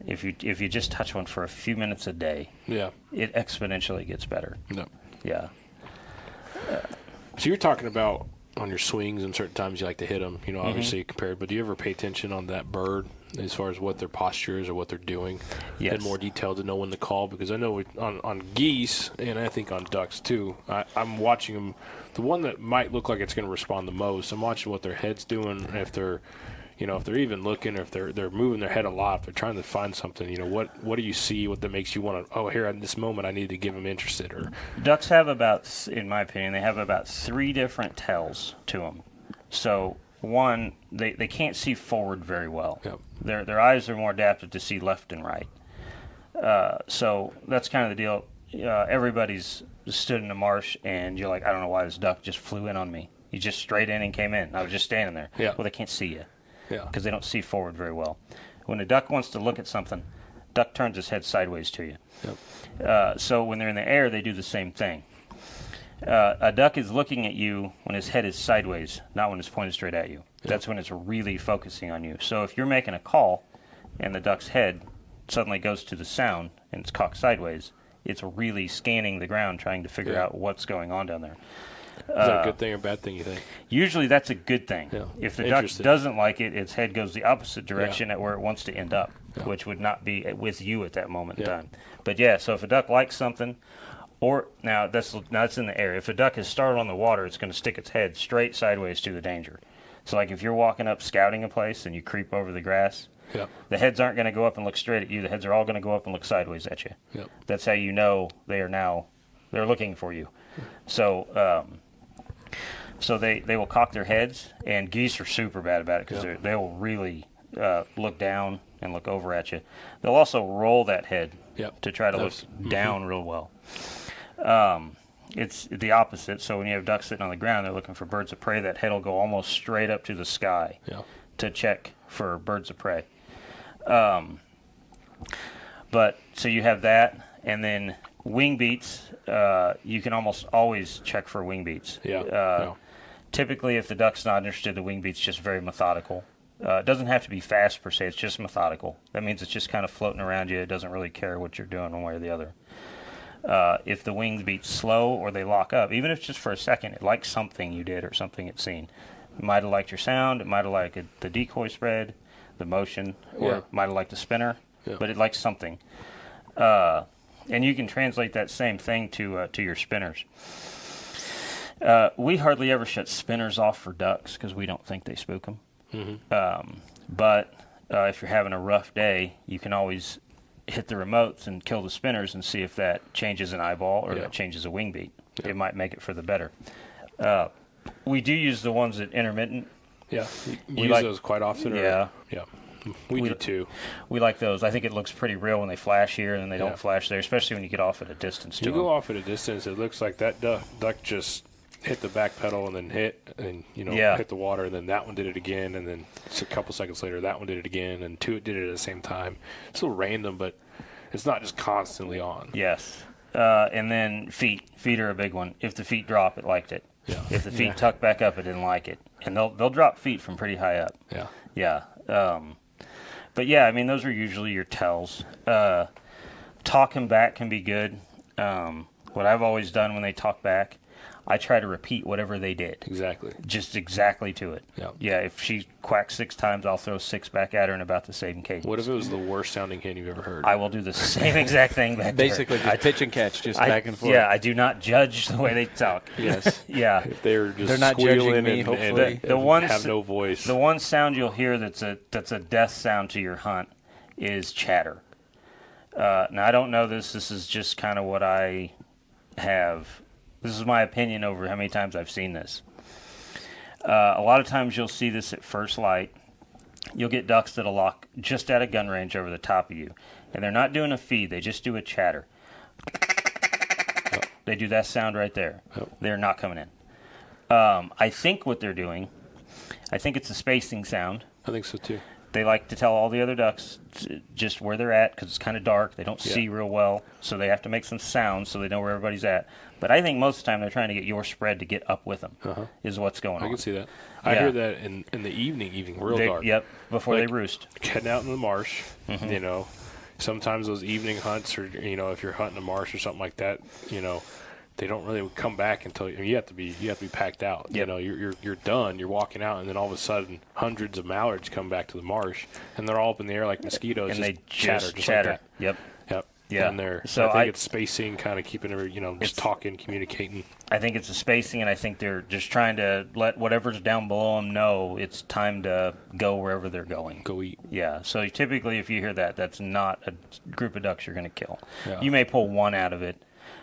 If you if you just touch one for a few minutes a day, Yeah. it exponentially gets better. No. Yeah. So you're talking about on your swings and certain times you like to hit them, you know, Mm-hmm. obviously compared. But do you ever pay attention on that bird as far as what their posture is or what they're doing Yes. in more detail to know when to call? Because I know on on geese and I think on ducks too. I, I'm watching them. The one that might look like it's going to respond the most. I'm watching what their head's doing. If they're you know, if they're even looking, or if they're they're moving their head a lot, if they're trying to find something, you know, what what do you see? What that makes you want to? Oh, here at this moment, I need to give them interested, or Ducks have about, in my opinion, they have about three different tells to them. So one, they, they can't see forward very well. Yep. Their their eyes are more adapted to see left and right. Uh, so that's kind of the deal. Uh, everybody's stood in the marsh, and you're like, I don't know why this duck just flew in on me. He just straight in and came in. I was just standing there. Yeah. Well, they can't see you yeah, because they don't see forward very well. When a duck wants to look at something, duck turns his head sideways to you. Yep. Uh, so when they're in the air, they do the same thing. Uh, a duck is looking at you when his head is sideways, not when it's pointed straight at you. That's when it's really focusing on you. So if you're making a call and the duck's head suddenly goes to the sound and it's cocked sideways, it's really scanning the ground trying to figure Yeah. out what's going on down there. is that a uh, good thing or bad thing? You think? Usually that's a good thing. Yeah. If the duck doesn't like it, its head goes the opposite direction at where it wants to end up, which would not be with you at that moment in time. But yeah, so if a duck likes something, or now that's now it's in the air. If a duck is started on the water, it's going to stick its head straight sideways to the danger. So like if you're walking up scouting a place and you creep over the grass, Yeah, the heads aren't going to go up and look straight at you. The heads are all going to go up and look sideways at you. yeah, That's how you know they are now they're looking for you. So um, so they they will cock their heads, and geese are super bad about it because Yeah. they will really uh, look down and look over at you. They'll also roll that head Yep. to try to That's- look down real well. Um, it's the opposite. So when you have ducks sitting on the ground, they're looking for birds of prey. That head will go almost straight up to the sky yeah, to check for birds of prey. Um, but so you have that, and then wing beats. Uh, you can almost always check for wing beats. yeah. Uh, yeah. Typically, if the duck's not interested, the wing beat's just very methodical. Uh, it doesn't have to be fast per se. It's just methodical. That means it's just kind of floating around you. It doesn't really care what you're doing one way or the other. Uh, if the wings beat slow or they lock up, even if just for a second, it likes something you did or something it's seen. It might have liked your sound. It might have liked the decoy spread, the motion, or Yeah. might have liked the spinner. Yeah. But it likes something. Uh, and you can translate that same thing to uh, to your spinners. Uh, we hardly ever shut spinners off for ducks because we don't think they spook them. Um, but uh, if you're having a rough day, you can always hit the remotes and kill the spinners and see if that changes an eyeball or Yeah. that changes a wing beat. It might make it for the better. Uh, we do use the ones that intermittent. Yeah, you We use like- those quite often. Or, Yeah. yeah, We, We- do too. We like those. I think it looks pretty real when they flash here and then they Yeah. don't flash there, especially when you get off at a distance. To You them. go off at a distance, it looks like that duck, duck just hit the back pedal and then hit and you know Yeah. hit the water and then that one did it again and then a couple seconds later that one did it again and two it did it at the same time. It's a little random, but it's not just constantly on. Yes. Uh, and then feet. Feet are a big one. If the feet drop, it liked it. Yeah. If the feet Yeah. tuck back up, it didn't like it. And they'll they'll drop feet from pretty high up. Yeah. Yeah. Um, but yeah, I mean, those are usually your tells. Uh, talking back can be good. Um, what I've always done when they talk back, I try to repeat whatever they did, Exactly. just exactly to it. Yeah. Yeah. If she quacks six times, I'll throw six back at her in about the same cadence. What if it was the worst sounding hen you've ever heard? I will do the same <laughs> exact thing back. Basically, just I- pitch and catch, just I- back and forth. Yeah, I do not judge the way they talk. <laughs> Yes. <laughs> Yeah. if they're just They're not judging squealing me, and, hopefully. and, The- the have no voice. The one sound you'll hear that's a that's a death sound to your hunt is chatter. Uh, now I don't know this. This is just kind of what I have. This is my opinion over how many times I've seen this. Uh, a lot of times you'll see this at first light. You'll get ducks that'll lock just at a gun range over the top of you, and they're not doing a feed. They just do a chatter. They do that sound right there. Oh. They're not coming in. Um, I think what they're doing, I think it's a spacing sound. I think so too. They like to tell all the other ducks t- just where they're at because it's kind of dark. They don't Yeah. see real well, so they have to make some sounds so they know where everybody's at. But I think most of the time they're trying to get your spread to get up with them. Uh-huh. Is what's going I on. I can see that. I Yeah. hear that in, in the evening, evening, real They- dark. Yep, before Like- they roost. heading out in the marsh, Mm-hmm. you know, sometimes those evening hunts or you know, if you're hunting a marsh or something like that, you know, they don't really come back until you have to be you have to be packed out. You know, you're, you're you're done, you're walking out, and then all of a sudden, hundreds of mallards come back to the marsh, and they're all up in the air like mosquitoes, and they just chatter, just just chatter. Like Yep. Yeah. And they're So I think I- it's spacing, kind of keeping every you know just talking, communicating. I think it's a spacing, and I think they're just trying to let whatever's down below them know it's time to go wherever they're going. Go eat. Yeah. So typically, if you hear that, that's not a group of ducks you're going to kill. Yeah. You may pull one out of it,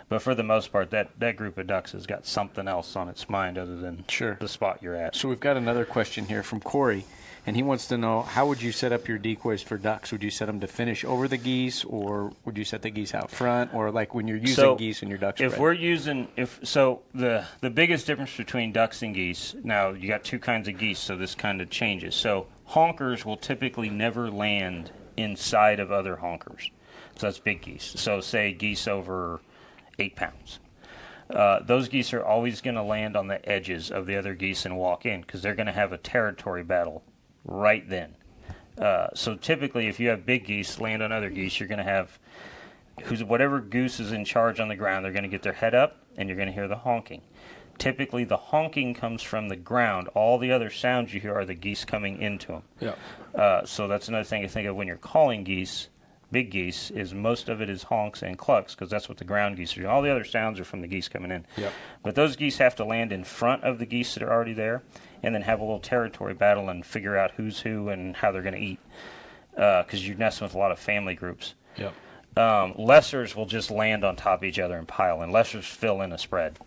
but for the most part, that, that group of ducks has got something else on its mind other than Sure. the spot you're at. So we've got another question here from Corey, and he wants to know how would you set up your decoys for ducks? Would you set them to finish over the geese, or would you set the geese out front, or like when you're using So, geese in your duck If spread? we're using if so the the biggest difference between ducks and geese now you got two kinds of geese so this kind of changes. So honkers will typically never land inside of other honkers. So that's big geese. So say geese over eight pounds. Uh, those geese are always going to land on the edges of the other geese and walk in because they're going to have a territory battle right then. Uh, so typically, if you have big geese land on other geese, you're going to have who's whatever goose is in charge on the ground, they're going to get their head up and you're going to hear the honking. Typically, the honking comes from the ground. All the other sounds you hear are the geese coming into them. Yeah. Uh, so that's another thing to think of when you're calling geese. Big geese is most of it is honks and clucks because that's what the ground geese are doing. All the other sounds are from the geese coming in. Yep. But those geese have to land in front of the geese that are already there, and then have a little territory battle and figure out who's who and how they're going to eat. Because you're nesting with a lot of family groups. Yep. Um, lessers will just land on top of each other and pile and Lessers fill in a spread.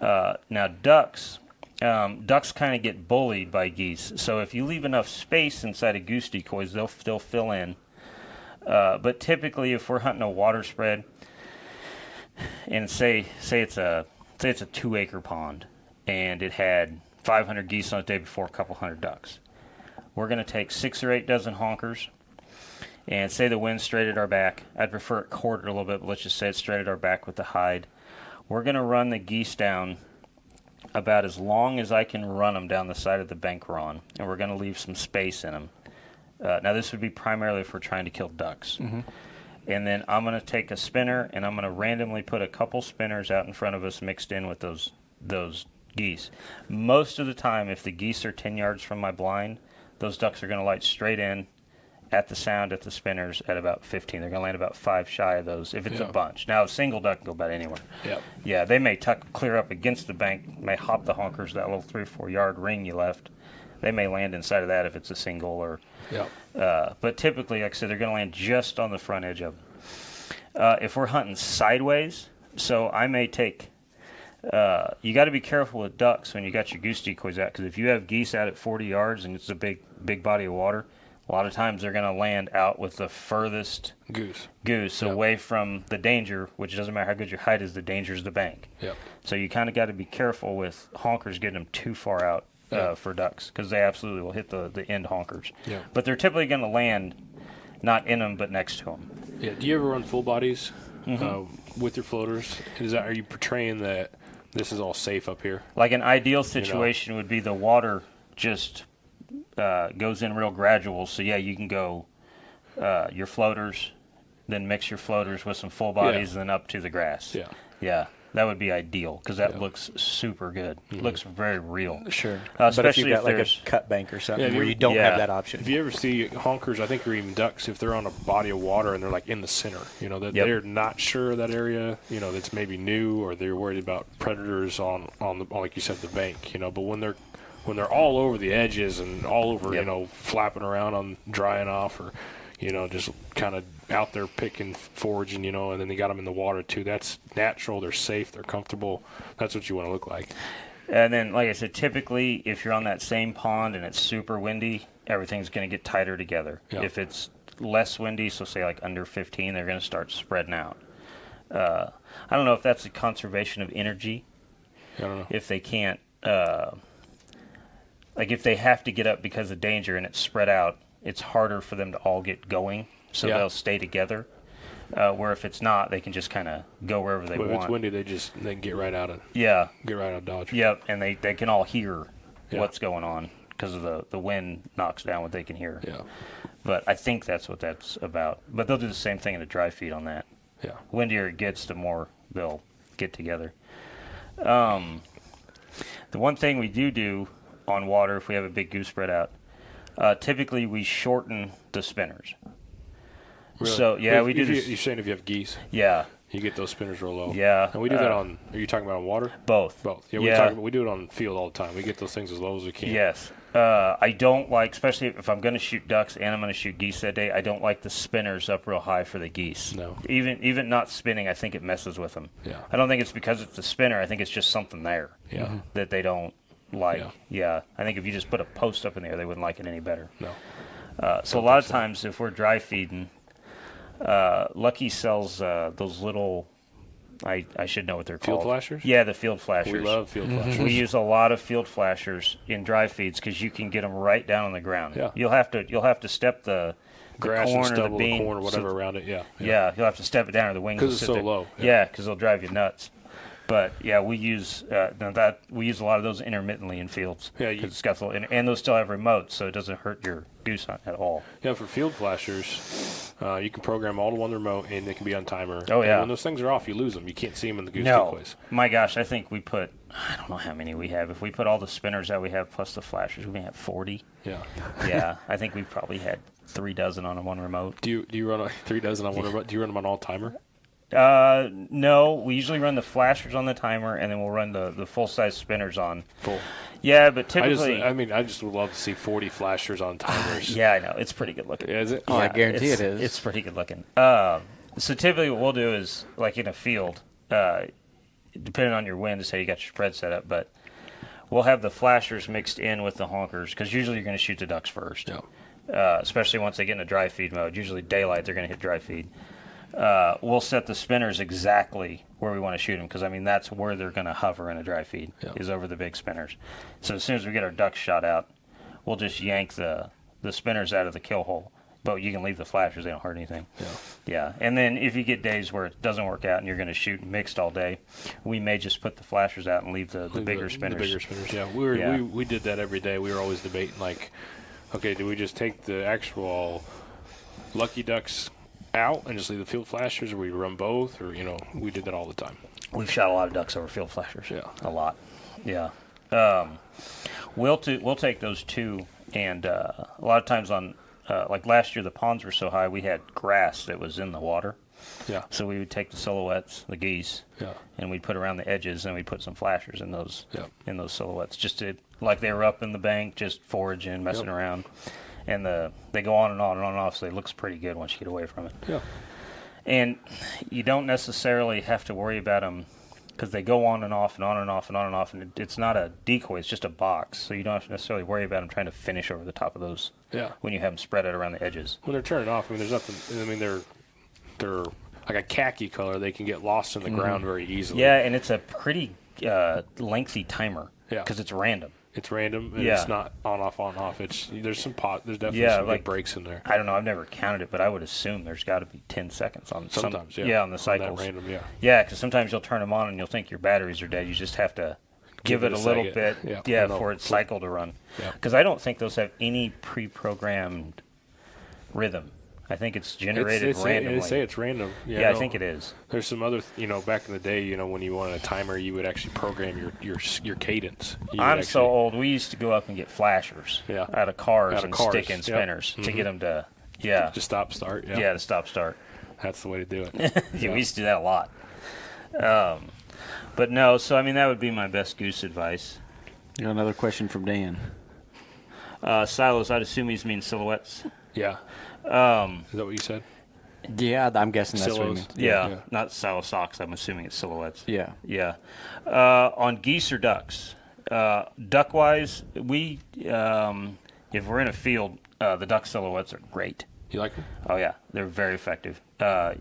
Uh, now ducks, um, ducks kind of get bullied by geese. So if you leave enough space inside of goose decoys, they'll they'll fill in. Uh, but typically, if we're hunting a water spread, and say say it's a say it's a two acre pond, and it had 500 geese on the day before, a couple hundred ducks, we're going to take six or eight dozen honkers and say the wind's straight at our back. I'd prefer it quartered a little bit, but let's just say it's straight at our back with the hide. We're going to run the geese down about as long as I can run them down the side of the bank we're on, and we're going to leave some space in them. Uh, now, this would be primarily for trying to kill ducks. And then I'm going to take a spinner and I'm going to randomly put a couple spinners out in front of us mixed in with those those geese. Most of the time, if the geese are 10 yards from my blind, those ducks are going to light straight in at the sound at the spinners at about 15. They're going to land about five shy of those if it's Yeah. a bunch. Now, a single duck can go about anywhere. Yep. Yeah, they may tuck clear up against the bank, may hop the honkers, that little three or four yard ring you left. They may land inside of that if it's a single or Yep. uh, but typically, like I said, they're going to land just on the front edge of them. Uh, if we're hunting sideways, so I may take. Uh, you got to be careful with ducks when you got your goose decoys out because if you have geese out at 40 yards and it's a big, big body of water, A lot of times they're going to land out with the furthest Goose. goose Yep. away from the danger, which doesn't matter how good your height is, the danger is the bank. Yep. So you kind of got to be careful with honkers getting them too far out uh, for ducks because they absolutely will hit the, the end honkers. Yeah. But they're typically going to land not in them but next to them. Yeah. Do you ever run full bodies Mm-hmm. uh, with your floaters? Is that are you portraying that this is all safe up here? Like an ideal situation would be the water just uh, goes in real gradual. So yeah, you can go uh, your floaters, then mix your floaters with some full bodies, and then up to the grass. Yeah. Yeah, that would be ideal because that Yeah. looks super good. Mm-hmm. Looks very real. Sure. Uh, but if you've got if like a cut bank or something Yeah, where you- you don't yeah. have that option. If you ever see honkers, I think, or even ducks, if they're on a body of water and they're like in the center, you know, that Yep. they're not sure of that area, you know, that's maybe new, or they're worried about predators on on the like you said, the bank, you know. But when they're when they're all over the edges and all over, you know, flapping around on drying off, or you know, just kind of out there picking, foraging, you know, and then they got them in the water too. That's natural. They're safe. They're comfortable. That's what you want to look like. And then, like I said, typically if you're on that same pond and it's super windy, everything's going to get tighter together. Yeah. If it's less windy, so say like under 15, they're going to start spreading out. Uh, I don't know if that's a conservation of energy. I don't know. If they can't, uh, like if they have to get up because of danger and it's spread out, it's harder for them to all get going, so Yeah. they'll stay together. Uh, where if it's not, they can just kind of go wherever they if want. it's windy, they just they can get right out of yeah, get right out of dodge. Yep, and they, they can all hear Yeah. what's going on because of the, the wind knocks down what they can hear. Yeah. But I think that's what that's about. But they'll do the same thing in the dry feed on that. Yeah. Windier it gets, the more they'll get together. Um, the one thing we do do on water, if we have a big goose spread out, uh, typically we shorten the spinners. Really? So yeah, If- we do. if you, you're saying if you have geese, yeah, you get those spinners real low. Yeah, and we do that uh, on. Are you talking about on water? both. Both. Yeah, we Yeah. talk we do it on field all the time. We get those things as low as we can. Yes. Uh, I don't like, especially if I'm going to shoot ducks and I'm going to shoot geese that day. I don't like the spinners up real high for the geese. No. Even even not spinning, I think it messes with them. Yeah. I don't think it's because it's a spinner. I think it's just something there. Yeah. That they don't like. Yeah. Yeah. I think if you just put a post up in there, they wouldn't like it any better. No. Uh, so a lot of times, if we're dry feeding, uh, Lucky sells uh, those little. I, I should know what they're Field called. flashers? Yeah, the field flashers. We love field Mm-hmm. flashers. We use a lot of field flashers in dry feeds because you can get them right down on the ground. Yeah. You'll have to you'll have to step the, the Grass corn and or the stubble, the bean. corn or whatever so- around it. Yeah. yeah. you'll have to step it down or the wings. 'Cause will it's sit so there. low, yeah. Yeah, because they'll drive you nuts. But yeah, we use uh, now that we use a lot of those intermittently in fields. Yeah, you- it's got the, and, and those still have remotes, so it doesn't hurt your goose hunt at all. Yeah, for field flashers, uh, you can program all to one remote, and they can be on timer. Oh, And yeah. when those things are off, you lose them. You can't see them in the goose No, decoys. my gosh, I think we put I don't know how many we have. If we put all the spinners that we have plus the flashers, we may have forty. Yeah. Yeah, <laughs> I think we probably had three dozen on a one remote. Do you do you run a three dozen on one remote? Do you run them on all timer? Uh, no, we usually run the flashers on the timer, and then we'll run the, the full size spinners on. Full. Yeah, but I just, typically, I mean, I just would love to see forty flashers on timers. <laughs> yeah, I know it's pretty good looking. Is it? Oh, I Yeah, guarantee it's, it is. It's pretty good looking. Um, so typically, what we'll do is like in a field, uh, depending on your wind, is how you got your spread set up, but we'll have the flashers mixed in with the honkers because usually you're going to shoot the ducks first. Yeah. uh, especially once they get into dry feed mode. Usually daylight, they're going to hit dry feed. Uh, we'll set the spinners exactly where we want to shoot them because I mean that's where they're going to hover in a dry feed Yeah. is over the big spinners. So as soon as we get our ducks shot out, we'll just yank the the spinners out of the kill hole. But you can leave the flashers; they don't hurt anything. Yeah. Yeah, and then if you get days where it doesn't work out and you're going to shoot mixed all day, we may just put the flashers out and leave the, the Leave bigger spinners. The bigger spinners, yeah. We were Yeah. we we did that every day. We were always debating like, okay, do we just take the actual lucky ducks out and just leave the field flashers, or we run both, or you know, we did that all the time. We've shot a lot of ducks over field flashers. Yeah. a lot. Yeah. Um, we'll t- we'll take those two, and uh, a lot of times on uh, like last year, the ponds were so high we had grass that was in the water. Yeah, So we would take the silhouettes, the geese, yeah, and we'd put around the edges, and we'd put some flashers in those Yeah. in those silhouettes, just to like they were up in the bank, just foraging, messing Yep. around, and the they go on and on and on and off, so it looks pretty good once you get away from it. yeah. And you don't necessarily have to worry about them because they go on and off and on and off and on and off, and it, it's not a decoy; it's just a box, so you don't have to necessarily worry about them trying to finish over the top of those Yeah. when you have them spread out around the edges. When they're turned off, I mean, there's nothing. I mean, they're they're like a khaki color. They can get lost in the ground very easily. Yeah, and it's a pretty uh, lengthy timer Yeah. because it's random. It's random. And Yeah. It's not on off on off. It's there's some pot. There's definitely Yeah, some like- breaks in there. I don't know. I've never counted it, but I would assume there's got to be ten seconds on some- Sometimes, yeah. yeah, on the that cycles. random, yeah. Yeah, because sometimes you'll turn them on and you'll think your batteries are dead. You just have to give, Give it it a little second. bit, <laughs> Yeah, yeah, for its cycle to run. Yeah. Because I don't think those have any pre-programmed rhythm. I think it's generated it's, it's, randomly. They say it's random. Yeah, yeah, I no. think it is. There's some other, you know, back in the day, you know, when you wanted a timer, you would actually program your your your cadence. You I'm so old. We used to go up and get flashers Yeah. out of cars Out of and cars, stick in yep. spinners to Mhm. get them to, yeah, to stop start. Yeah, yeah, to stop start. that's the way to do it. <laughs> yeah, we used to do that a lot. Um, but no, so I mean that would be my best goose advice. You Got another question from Dan. Uh, silos, I'd assume he's mean silhouettes. yeah, Um, is that what you said? Yeah, I'm guessing that's what he Silos. means. yeah, Yeah. not Sillosocks. I'm assuming it's silhouettes. Yeah. Yeah. Uh, on geese or ducks, uh, duck wise, we um, if we're in a field, uh, the duck silhouettes are great. You like them? Oh yeah, they're very effective. Uh,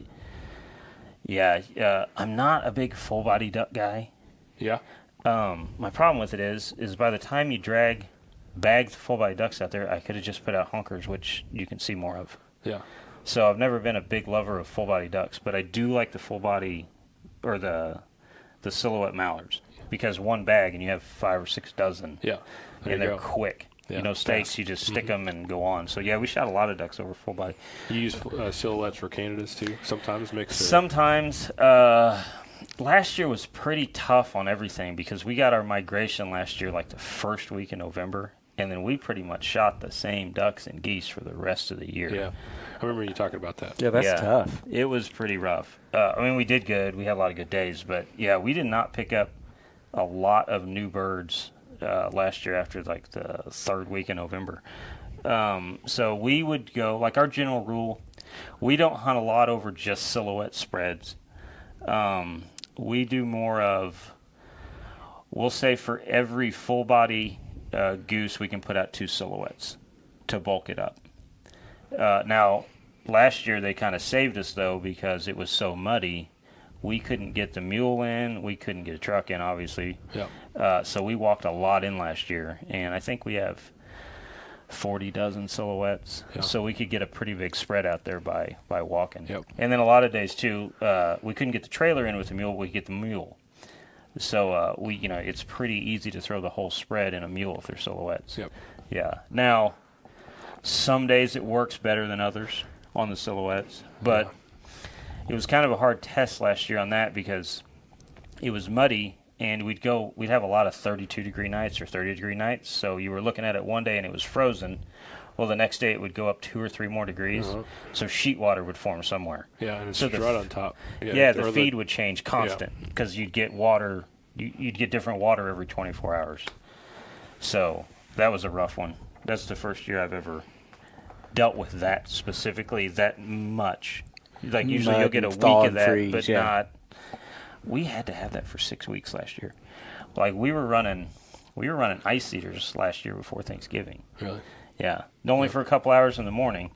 yeah, uh, I'm not a big full body duck guy. Yeah, Um, my problem with it is, is by the time you drag bagged full body ducks out there, I could have just put out honkers, which you can see more of. yeah, So I've never been a big lover of full body ducks, but I do like the full body or the the silhouette mallards because one bag and you have five or six dozen, yeah. There and they're go. quick. Yeah, you know, steaks fast. you just stick them and go on. So yeah, we shot a lot of ducks over full body. You use uh, silhouettes for Canadas too. Sometimes mix. Sometimes, uh, last year was pretty tough on everything because we got our migration last year like the first week in November, and then we pretty much shot the same ducks and geese for the rest of the year. Yeah, I remember you talking about that. Yeah, that's Yeah. tough. It was pretty rough. Uh, I mean, we did good. We had a lot of good days, but yeah, we did not pick up a lot of new birds uh, last year after like the third week in November. Um, so we would go like our general rule. We don't hunt a lot over just silhouette spreads. Um, we do more of. We'll say for every full body uh, goose, we can put out two silhouettes to bulk it up. Uh, now, last year they kind of saved us though because it was so muddy. We couldn't get the mule in. We couldn't get a truck in, obviously. Yeah, Uh, so we walked a lot in last year, and I think we have 40 dozen silhouettes. Yeah. So we could get a pretty big spread out there by, by walking. Yep. And then a lot of days too, uh, we couldn't get the trailer in with the mule. We could get the mule. So uh, we, you know, it's pretty easy to throw the whole spread in a mule if they're silhouettes. Yep. Yeah. Now, some days it works better than others on the silhouettes, but it was kind of a hard test last year on that because it was muddy and we'd go we'd have a lot of 32 degree nights or 30 degree nights so you were looking at it one day and it was frozen well the next day it would go up two or three more degrees Uh-huh. so sheet water would form somewhere yeah, and it's So the- right on top. yeah, or the feed would change constant because you'd get water you, you'd get different water every 24 hours so that was a rough one that's the first year i've ever dealt with that specifically that much like usually Mud you'll get a week of that freeze, but yeah. not we had to have that for six weeks last year like we were running we were running ice eaters last year before thanksgiving Really? Yeah, only for a couple hours in the morning.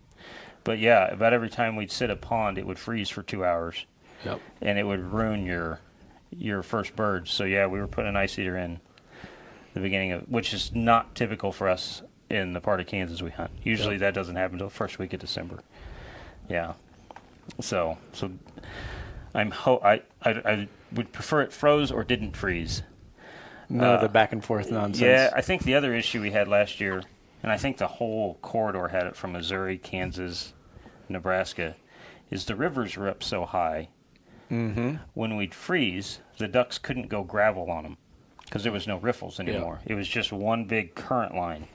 But yeah, about every time we'd sit a pond, it would freeze for two hours, Yep. and it would ruin your your first birds. So yeah, we were putting an ice eater in the beginning of, which is not typical for us in the part of Kansas we hunt. Usually Yep. that doesn't happen until the first week of December. Yeah, so so I'm ho- I, I I would prefer it froze or didn't freeze. No, of the back and forth nonsense. Uh, Yeah, I think the other issue we had last year, and I think the whole corridor had it from Missouri, Kansas, Nebraska, is the rivers were up so high. Mm-hmm. When we'd freeze, the ducks couldn't go gravel on them because there was no riffles anymore. It was just one big current line.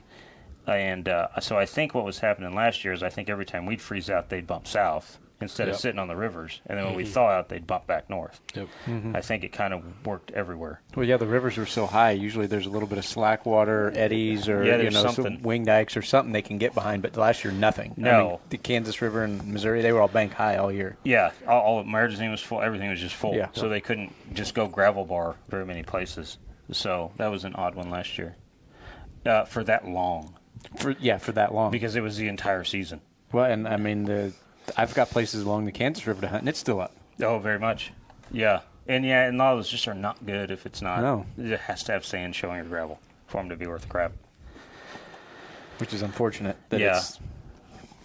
And uh, so I think what was happening last year is I think every time we'd freeze out, they'd bump south instead of sitting on the rivers. And then when we thaw out, they'd bump back north. Yep. I think it kind of worked everywhere. Well, yeah, the rivers are so high. Usually, there's a little bit of slack water, eddies, or Yeah, you know, some something. wing dikes or something they can get behind. But last year, nothing. I No. mean, the Kansas River and Missouri, they were all bank high all year. Yeah, all, all magazine was full. Everything was just full. Yeah. So they couldn't just go gravel bar very many places. So that was an odd one last year. Uh, for that long, For yeah, for that long. because it was the entire season. well, and I mean, the I've got places along the Kansas River to hunt, and it's still up. Oh, very much. Yeah, and yeah, and a lot of those just are not good if it's not. No. it has to have sand showing or gravel for them to be worth the crap. which is unfortunate that Yeah. it's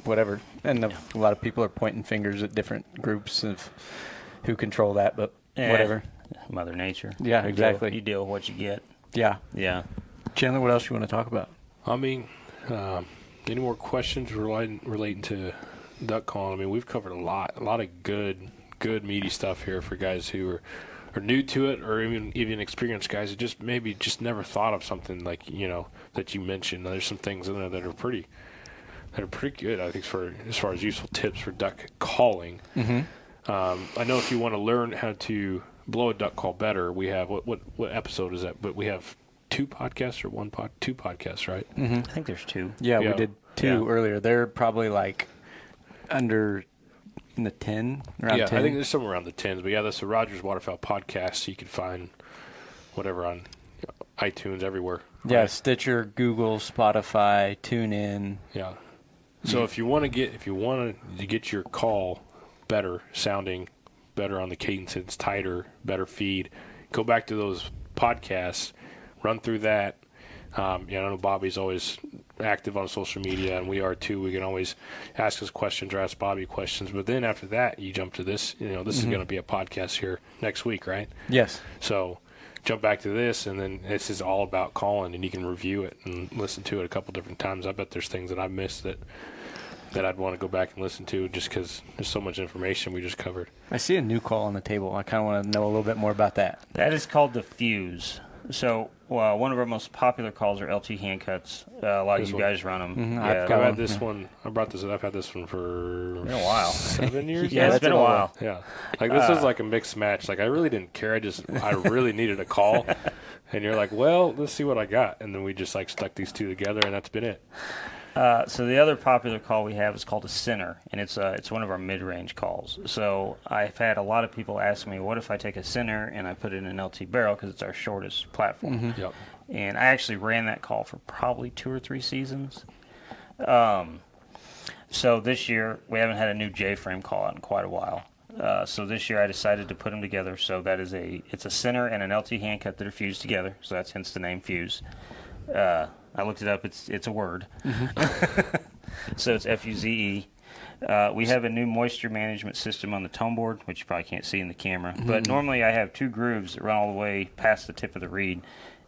whatever. And the, a lot of people are pointing fingers at different groups of who control that, but Eh, whatever. Mother Nature. Yeah, You deal- exactly. you deal with what you get. Yeah. Yeah. Chandler, what else you want to talk about? I mean, um, any more questions relating relating to duck calling? I mean, we've covered a lot, a lot of good, good meaty stuff here for guys who are, are new to it, or even even experienced guys who just maybe just never thought of something like you know that you mentioned. There's some things in there that are pretty that are pretty good. I think for as far as useful tips for duck calling. Mm-hmm. Um, I know if you want to learn how to blow a duck call better, we have what what what episode is that? But we have two podcasts or one pod, two podcasts, right? I think there's two. Yeah, Yeah. we did two Yeah. earlier. They're probably like under in the 10, around yeah, 10. I think there's somewhere around the tens. But yeah, that's the Rogers Waterfowl podcast. So you can find whatever on iTunes everywhere. yeah, Right? Stitcher, Google, Spotify, TuneIn. yeah. So if you want to get if you want to get your call better sounding, better on the cadence, it's tighter, better feed. Go back to those podcasts, run through that. Um, yeah, I know Bobby's always active on social media, and we are too. We can always ask us questions or ask Bobby questions. But then after that, you jump to this. You know, this is going to be a podcast here next week, right? Yes. So jump back to this, and then this is all about calling, and you can review it and listen to it a couple different times. I bet there's things that I missed that that I'd want to go back and listen to just because there's so much information we just covered. I see a new call on the table. I kind of want to know a little bit more about that. That is called the Fuze. So, well, one of our most popular calls are LT hand cuts. Uh, a lot This of you one. guys run them. Mhm, yeah, I've I've had this yeah. one. I brought this. I've had this one for been a while. seven <laughs> years. yeah, now? it's been a while. Yeah, like this Uh, is like a mixed match. Like I really didn't care. I just I really needed a call, <laughs> and you're like, well, let's see what I got, and then we just like stuck these two together, and that's been it. Uh, so the other popular call we have is called a center, and it's uh, it's one of our mid-range calls. So I've had a lot of people ask me, what if I take a center and I put it in an LT barrel because it's our shortest platform. Yep. and I actually ran that call for probably two or three seasons. Um, so this year we haven't had a new J frame call out in quite a while. Uh, so this year I decided to put them together. So that is a it's a center and an LT hand cut that are fused together. So that's hence the name Fuze. Uh, I looked it up. It's it's a word. <laughs> so it's F U Z E. Uh, we have a new moisture management system on the tone board, which you probably can't see in the camera. But normally I have two grooves that run all the way past the tip of the reed,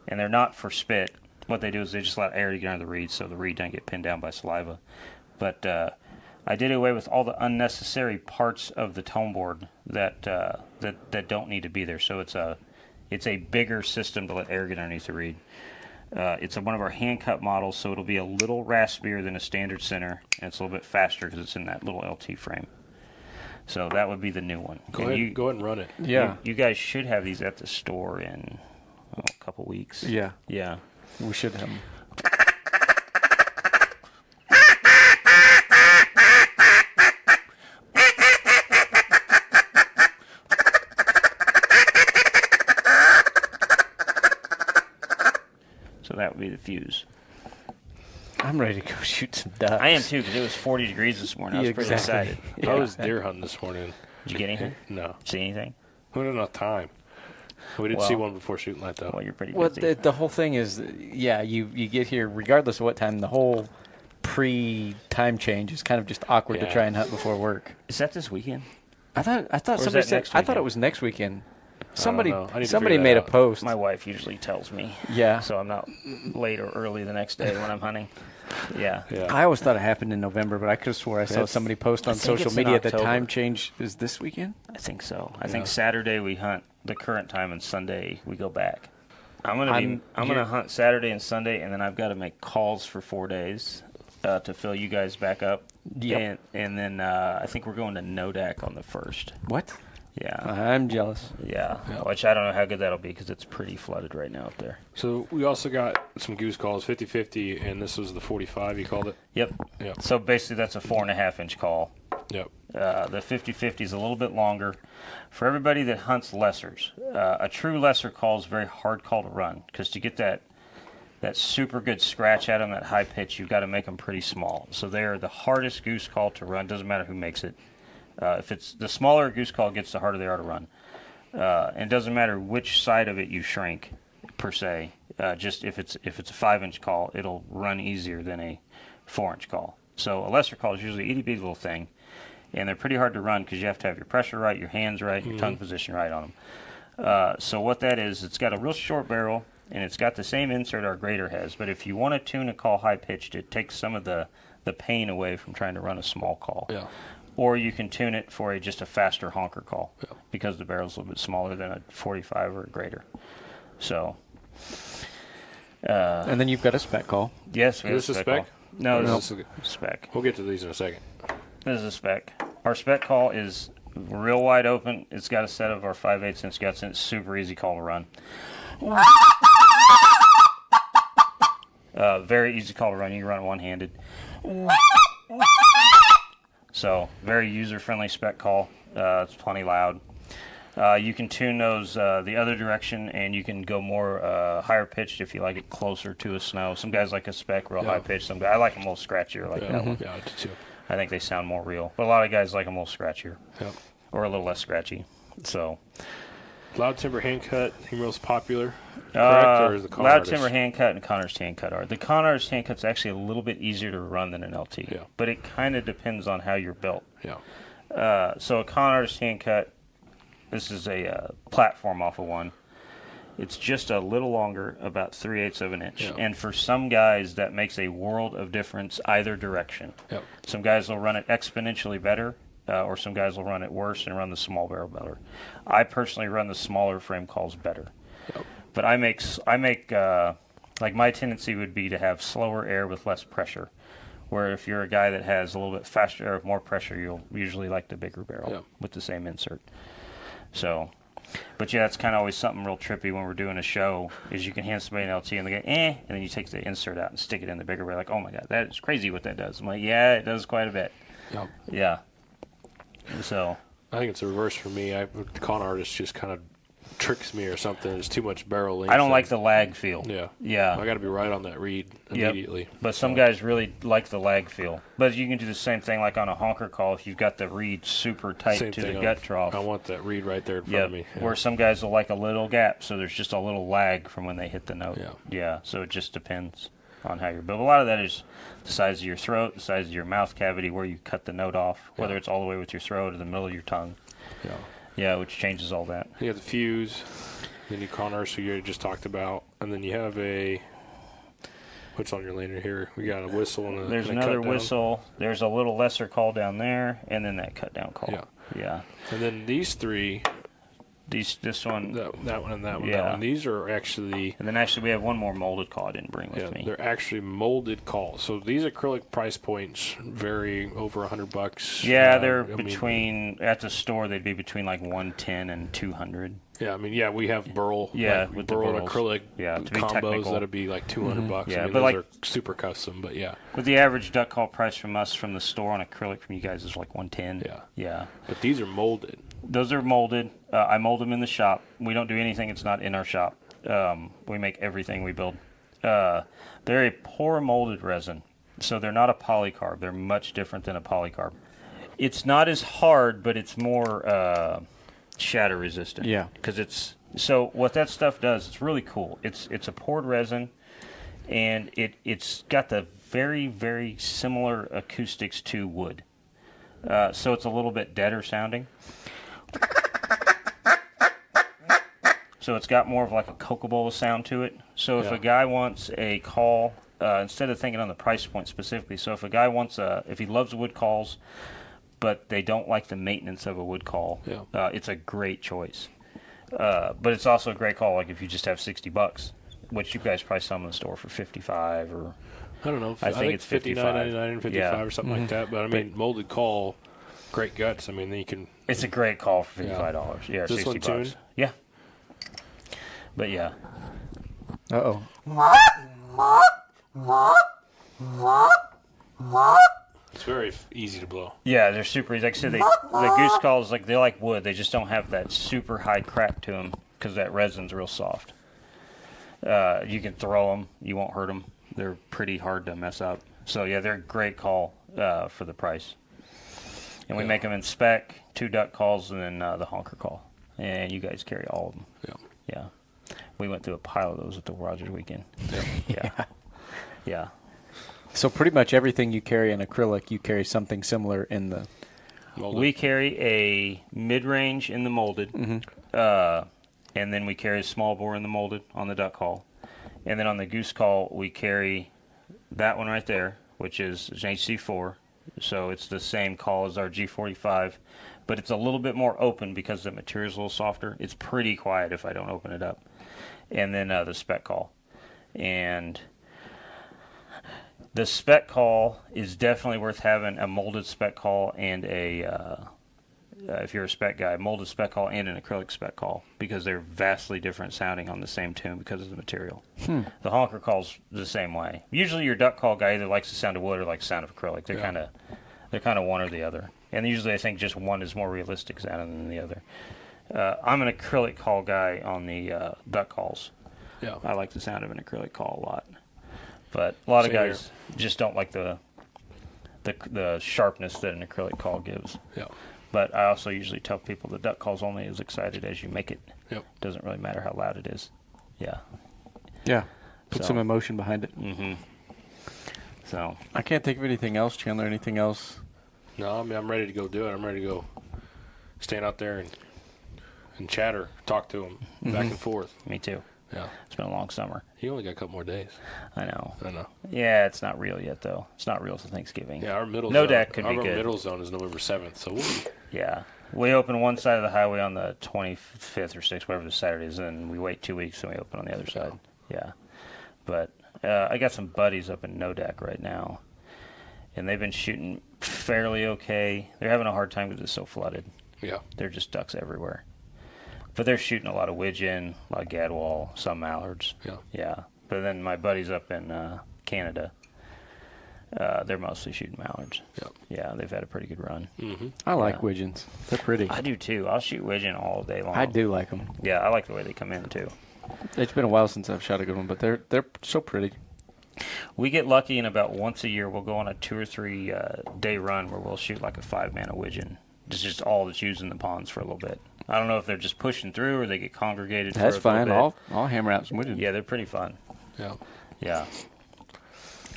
and they're not for spit. What they do is they just allow air to get under the reed, so the reed doesn't get pinned down by saliva. But uh, I did away with all the unnecessary parts of the tone board that uh, that that don't need to be there. So it's a it's a bigger system to let air get underneath the reed. Uh, it's a, one of our hand cut models, so it'll be a little raspier than a standard center, and it's a little bit faster because it's in that little LT frame. So that would be the new one. Go And ahead. you, go ahead and run it. Yeah. you, you guys should have these at the store in oh, a couple weeks. Yeah. Yeah. We should have 'em. So that would be the Fuze. I'm ready to go <laughs> shoot some ducks. I am too because it was 40 degrees this morning. I was pretty exactly. excited. <laughs> I was deer hunting this morning. Did you get anything? <laughs> No, See anything? we didn't have enough time. We did Well- see one before shooting light though. Well, you're pretty Well, the, the whole thing is, yeah, you, you get here regardless of what time. The whole pre time change is kind of just awkward to try and hunt before work. Is that this weekend? I thought I thought Or somebody said I thought it was next weekend. Somebody know. I need to somebody made that a post. My wife usually tells me. Yeah. So I'm not late or early the next day when I'm hunting. Yeah. yeah. I always thought it happened in November, but I could have swore I saw That's- somebody post on social media that time change is this weekend. I think so. I Yeah. think Saturday we hunt the current time and Sunday we go back. I'm gonna I'm be I'm gonna hunt Saturday and Sunday and then I've got to make calls for four days. uh, to fill you guys back up. Yep. And, and then uh, I think we're going to Nodak on the first. What? Yeah. I'm jealous. Yeah. Which I don't know how good that'll be because it's pretty flooded right now up there. So we also got some goose calls, 50-50, and this was the 45. You called it. Yep. Yep. So basically, that's a four and a half inch call. Yep. Uh, the 50-50 is a little bit longer. For everybody that hunts lessers, uh, a true lesser call is a very hard call to run because to get that that super good scratch at them, that high pitch, you've got to make them pretty small. So they are the hardest goose call to run. Doesn't matter who makes it. Uh, if it's the smaller goose call gets, the harder they are to run. Uh, and it doesn't matter which side of it you shrink, per se. Uh, just if it's if it's a five inch call, it'll run easier than a four inch call. So a lesser call is usually itty bitty little thing, and they're pretty hard to run because you have to have your pressure right, your hands right, your tongue position right on them. Uh, so what that is, it's got a real short barrel and it's got the same insert our grader has. But if you want to tune a call high pitched, it takes some of the the pain away from trying to run a small call. Yeah. Or you can tune it for a just a faster honker call because the barrel's a little bit smaller than a 45 or a greater. So and then you've got a speck call. yes, we Is this a call. speck? No, Or this is this speck. We'll get to these in a second. This is a speck. Our speck call is real wide open. It's got a set of our 5 8 inch guts and it's super easy call to run. Uh, very easy call to run. You can run it one handed. So, very user friendly speck call. Uh, it's plenty loud. Uh, you can tune those uh, the other direction, and you can go more uh, higher pitched if you like it closer to a snow. Some guys like a speck real Yeah. high pitched. Some guys I like them a little scratchier like Yeah, that one. yeah, I do too. I think they sound more real. But a lot of guys like them a little scratchier Yep. or a little less scratchy. So, Loud timber hand cut, he most popular. Correct, uh, or is the con loud artist? timber hand cut and Connor's hand cut are. The Connor's hand cut's actually a little bit easier to run than an LT. Yeah. But it kind of depends on how you're built. Yeah. Uh, so a Connor's hand cut, this is a uh, platform off of one. It's just a little longer, about three eighths of an inch. Yeah. And for some guys, that makes a world of difference either direction. Yep. Some guys will run it exponentially better, uh, or some guys will run it worse and run the small barrel better. I personally run the smaller frame calls better. But I make I make uh, like my tendency would be to have slower air with less pressure. Where if you're a guy that has a little bit faster air with more pressure, you'll usually like the bigger barrel with the same insert. So, but yeah, it's kind of always something real trippy when we're doing a show. Is you can hand somebody an LT and they go eh, and then you take the insert out and stick it in the bigger barrel. Like, oh my god, that is crazy what that does. I'm like, yeah, it does quite a bit. Yep. Yeah. So I think it's the reverse for me. I, the con artist just kind of tricks me or something. There's too much barrel length. I don't like the lag feel. Yeah. Yeah. I got to be right on that reed Yep. immediately. But some guys really like the lag feel. But you can do the same thing like on a honker call if you've got the reed super tight Same to the gut trough. I want that reed right there in front yeah, of me. Yeah. where some guys will like a little gap, so there's just a little lag from when they hit the note. Yeah. yeah. So it just depends on how you're built. A lot of that is the size of your throat, the size of your mouth cavity, where you cut the note off, whether Yeah. it's all the way with your throat or the middle of your tongue. Yeah. Yeah, which changes all that. You have the Fuze, then you con artist, who you just talked about, and then you have a. What's on your lanyard here? We got a whistle and a. There's and a another whistle. There's a little lesser call down there, and then that cut down call. Yeah. Yeah. And then these three, These, this one, that, that one and that one, that Yeah. one. These are actually. and then actually we have one more molded call I didn't bring with Yeah, me. they're actually molded calls. So these acrylic price points vary over a hundred bucks. Yeah, Uh, they're I mean, between at the store they'd be between like one ten and two hundred. yeah, I mean, yeah, we have burl. Yeah, like, with burl and acrylic. Yeah, to be combos technical. that'd be like two bucks. Yeah, I mean, but those like- are super custom. But yeah, But the average duck call price from us from the store on acrylic from you guys is like one ten. Yeah. Yeah. but these are molded. Those are molded. Uh, I mold them in the shop. We don't do anything that's not in our shop. Um, we make everything we build. Uh, they're a pour molded resin, so they're not a polycarb. They're much different than a polycarb. It's not as hard, but it's more uh, shatter resistant. Yeah. because it's so what that stuff does. It's really cool. It's it's a poured resin, and it it's got the very very similar acoustics to wood. Uh, so it's a little bit deader sounding. So it's got more of like a cocobolo sound to it. So if Yeah. a guy wants a call, uh, instead of thinking on the price point specifically, so if a guy wants a, if he loves wood calls, but they don't like the maintenance of a wood call, Yeah. uh, it's a great choice. Uh, but it's also a great call, like if you just have sixty bucks, which you guys probably sell them in the store for fifty-five or I don't know. I think it's 59 99 and 55 Yeah. or something like that. But I mean, molded call, great guts. I mean, then you can. It's a great call for fifty-five dollars. Yeah, Is this sixty one bucks. tuned? Yeah. But yeah, Uh oh. It's very easy to blow. yeah, they're super. Easy. Like I said, they, the goose calls like they like wood. They just don't have that super high crack to them because that resin's real soft. Uh, you can throw them, you won't hurt them. They're pretty hard to mess up. So yeah, they're a great call uh, for the price. And we Yeah. make them in speck, two duck calls, and then uh, the honker call. And you guys carry all of them. Yeah. Yeah. We went through a pile of those at the Rogers weekend. <laughs> Yeah. yeah. So pretty much everything you carry in acrylic, you carry something similar in the. Molded. We carry a mid range in the molded, uh, and then we carry a small bore in the molded on the duck call. And then on the goose call, we carry that one right there, which is an HC4. So it's the same call as our G45, but it's a little bit more open because the material's a little softer. It's pretty quiet if I don't open it up. And then uh, the speck call. And the speck call is definitely worth having a molded speck call and a uh, uh, if you're a speck guy, molded speck call and an acrylic speck call because they're vastly different sounding on the same tune because of the material. The honker call's the same way. Usually, your duck call guy either likes the sound of wood or likes the sound of acrylic. They're Yeah. kind of they're kind of one or the other. And usually, I think just one is more realistic sounding than the other. Uh, I'm an acrylic call guy on the uh, duck calls. Yeah. I like the sound of an acrylic call a lot, but a lot of Same here. guys just don't like the the the sharpness that an acrylic call gives. Yeah. But I also usually tell people the duck call's only as excited as you make it. Yep. Doesn't really matter how loud it is. Yeah. Yeah. Put So- some emotion behind it. Mm-hmm. So I can't think of anything else, Chandler. Anything else? No, I mean, I'm ready to go do it. I'm ready to go stand out there and and chatter, talk to him back and forth. me too. Yeah. It's been a long summer. He only got a couple more days. I know. I know. Yeah, it's not real yet though. It's not real till Thanksgiving. Yeah, our middle No zone, deck could our be good. middle zone is November 7th, so we'll Yeah. We open one side of the highway on the 25th or 6th, whatever the Saturday is, and we wait two weeks and we open on the other side. Yeah. But uh, I got some buddies up in Nodak right now, and they've been shooting fairly okay. They're having a hard time because it's so flooded. yeah. They're just ducks everywhere. But they're shooting a lot of widgeon, a lot of gadwall, some mallards. Yeah. Yeah. But then my buddies up in uh, Canada, uh, they're mostly shooting mallards. Yep. Yeah, they've had a pretty good run. Mm-hmm. I like Yeah. widgeons. They're pretty. I do too. I'll shoot widgeon all day long. I do like them. Yeah, I like the way they come in too. It's been a while since I've shot a good one, but they're they're so pretty. We get lucky, and about once a year, we'll go on a two or three uh, day run where we'll shoot like a five man a widgeon. It's just all that's used in the ponds for a little bit. I don't know if they're just pushing through or they get congregated. That's for a fine. little I'll I'll hammer out some widgeons. Yeah, they're pretty fun. Yeah. Yeah,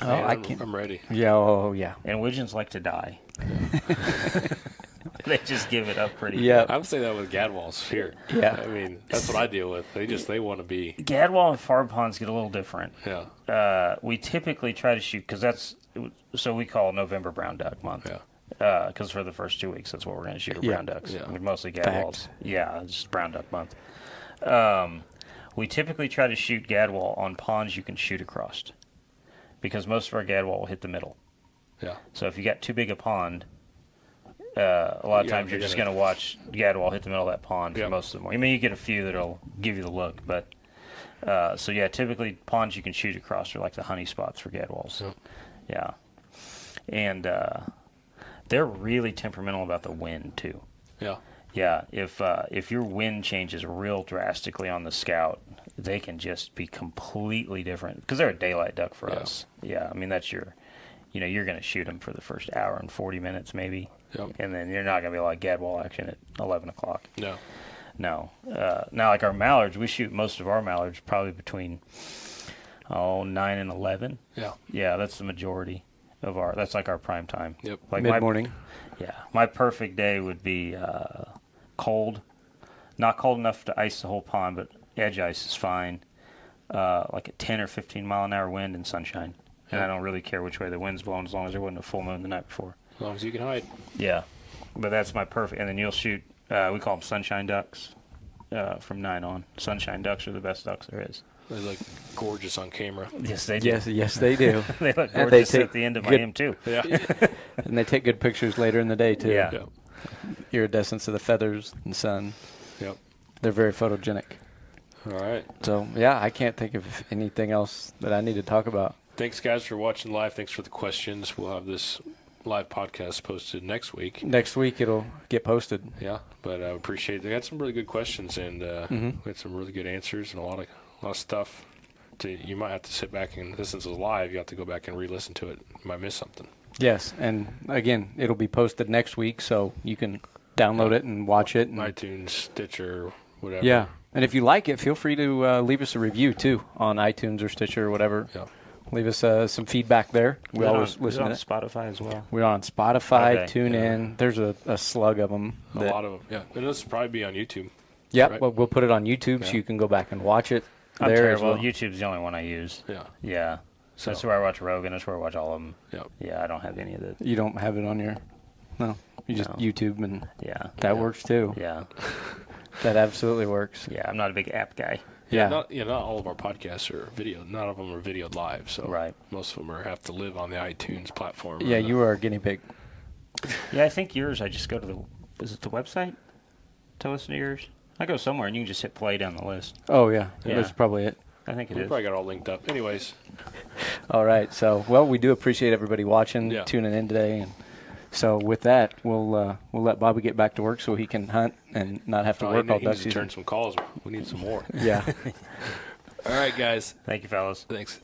Oh, Man, I I'm, can't. I'm ready. Yeah. Oh, yeah. and widgeons like to die. <laughs> they just give it up pretty. Yeah. I would say that with gadwalls here. Yeah. I mean, that's what I deal with. They just they want to be. Gadwall and farb ponds get a little different. Yeah. Uh, we typically try to shoot because that's so we call November brown duck month. Yeah. Because for the first two weeks, that's what we're going to shoot are Yeah. brown ducks. Yeah. We're mostly Fact. gadwalls. Yeah, it's just brown duck month. Um, we typically try to shoot gadwall on ponds you can shoot across, because most of our gadwall will hit the middle. Yeah. So if you got too big a pond, uh, a lot of Yeah, times you're you're just gonna- watch gadwall hit the middle of that pond Yeah. for most of them. I mean, you get a few that'll give you the look, but uh, so yeah, typically ponds you can shoot across are like the honey spots for gadwalls. Yeah. Yeah, and uh, they're really temperamental about the wind too. Yeah. Yeah, if uh, if your wind changes real drastically on the scout, they can just be completely different because they're a daylight duck for Yeah. us. Yeah, I mean that's your, you know, you're going to shoot them for the first hour and forty minutes maybe, Yep. and then you're not going to be like gadwall action at eleven o'clock. No. No, uh, now like our mallards, we shoot most of our mallards probably between oh nine and eleven. Yeah. Yeah, that's the majority of our. That's like our prime time. Yep. Like my- Mid morning. yeah, my perfect day would be uh, cold, not cold enough to ice the whole pond, but edge ice is fine. Uh, like a 10 or 15 mile an hour wind and sunshine, and I don't really care which way the wind's blowing as long as there wasn't a full moon the night before. As long as you can hide. Yeah, but that's my perfect. And then you'll shoot. Uh, we call them sunshine ducks. Uh, from nine on, sunshine ducks are the best ducks there is. They look gorgeous on camera. Yes, they do. Yes, yes, they do. <laughs> they look And they gorgeous take at the end of my good- M too. Yeah. <laughs> and they take good pictures later in the day too. Yeah. yeah. Iridescence of the feathers and sun. Yep. They're very photogenic. All right. So yeah, I can't think of anything else that I need to talk about. Thanks, guys, for watching live. Thanks for the questions. We'll have this live podcast posted next week. Next week it'll get posted. Yeah, but I appreciate it. They had some really good questions and uh, Mhm. we had some really good answers and a lot of a lot of stuff. To, you might have to sit back and listen to it live. You have to go back and re-listen to it. You might miss something. Yes, and again, it'll be posted next week, so you can download it and watch it. And, iTunes, Stitcher, whatever. yeah, and if you like it, feel free to uh, leave us a review too on iTunes or Stitcher or whatever. Yeah. Leave us uh, some feedback there. We Is it always on, listen is to it on it. Spotify as well. We're on Spotify, Okay, tune yeah. in. There's a, a slug of them. A lot of them. Yeah, it'll probably be on YouTube. Yeah, right. well, we'll put it on YouTube so you can go back and watch it I'm there terrible. well. YouTube's the only one I use. Yeah. Yeah. So that's where I watch Rogan. That's where I watch all of them. Yeah. Yeah, I don't have any of the. You don't have it on your. No, you just No. YouTube, and Yeah. that Yeah. works too. Yeah. <laughs> That absolutely works. Yeah. I'm not a big app guy. Yeah. Not, yeah, not all of our podcasts are video. None of them are videoed live. So Right. most of them are have to live on the iTunes platform. Yeah, or the- you are a guinea pig. Yeah, I think yours. I just go to the. Is it the website to listen to yours? I go somewhere and you can just hit play down the list. Oh yeah, Yeah. that's probably it. I think it We is. probably got all linked up. Anyways, <laughs> All right. So, well, we do appreciate everybody watching, Yeah. tuning in today, and so with that, we'll uh, we'll let Bobby get back to work so he can hunt and not have to oh, work he, all he duck season. turn some calls. We need some more. <laughs> Yeah. <laughs> all right, guys. Thank you, fellas. Thanks.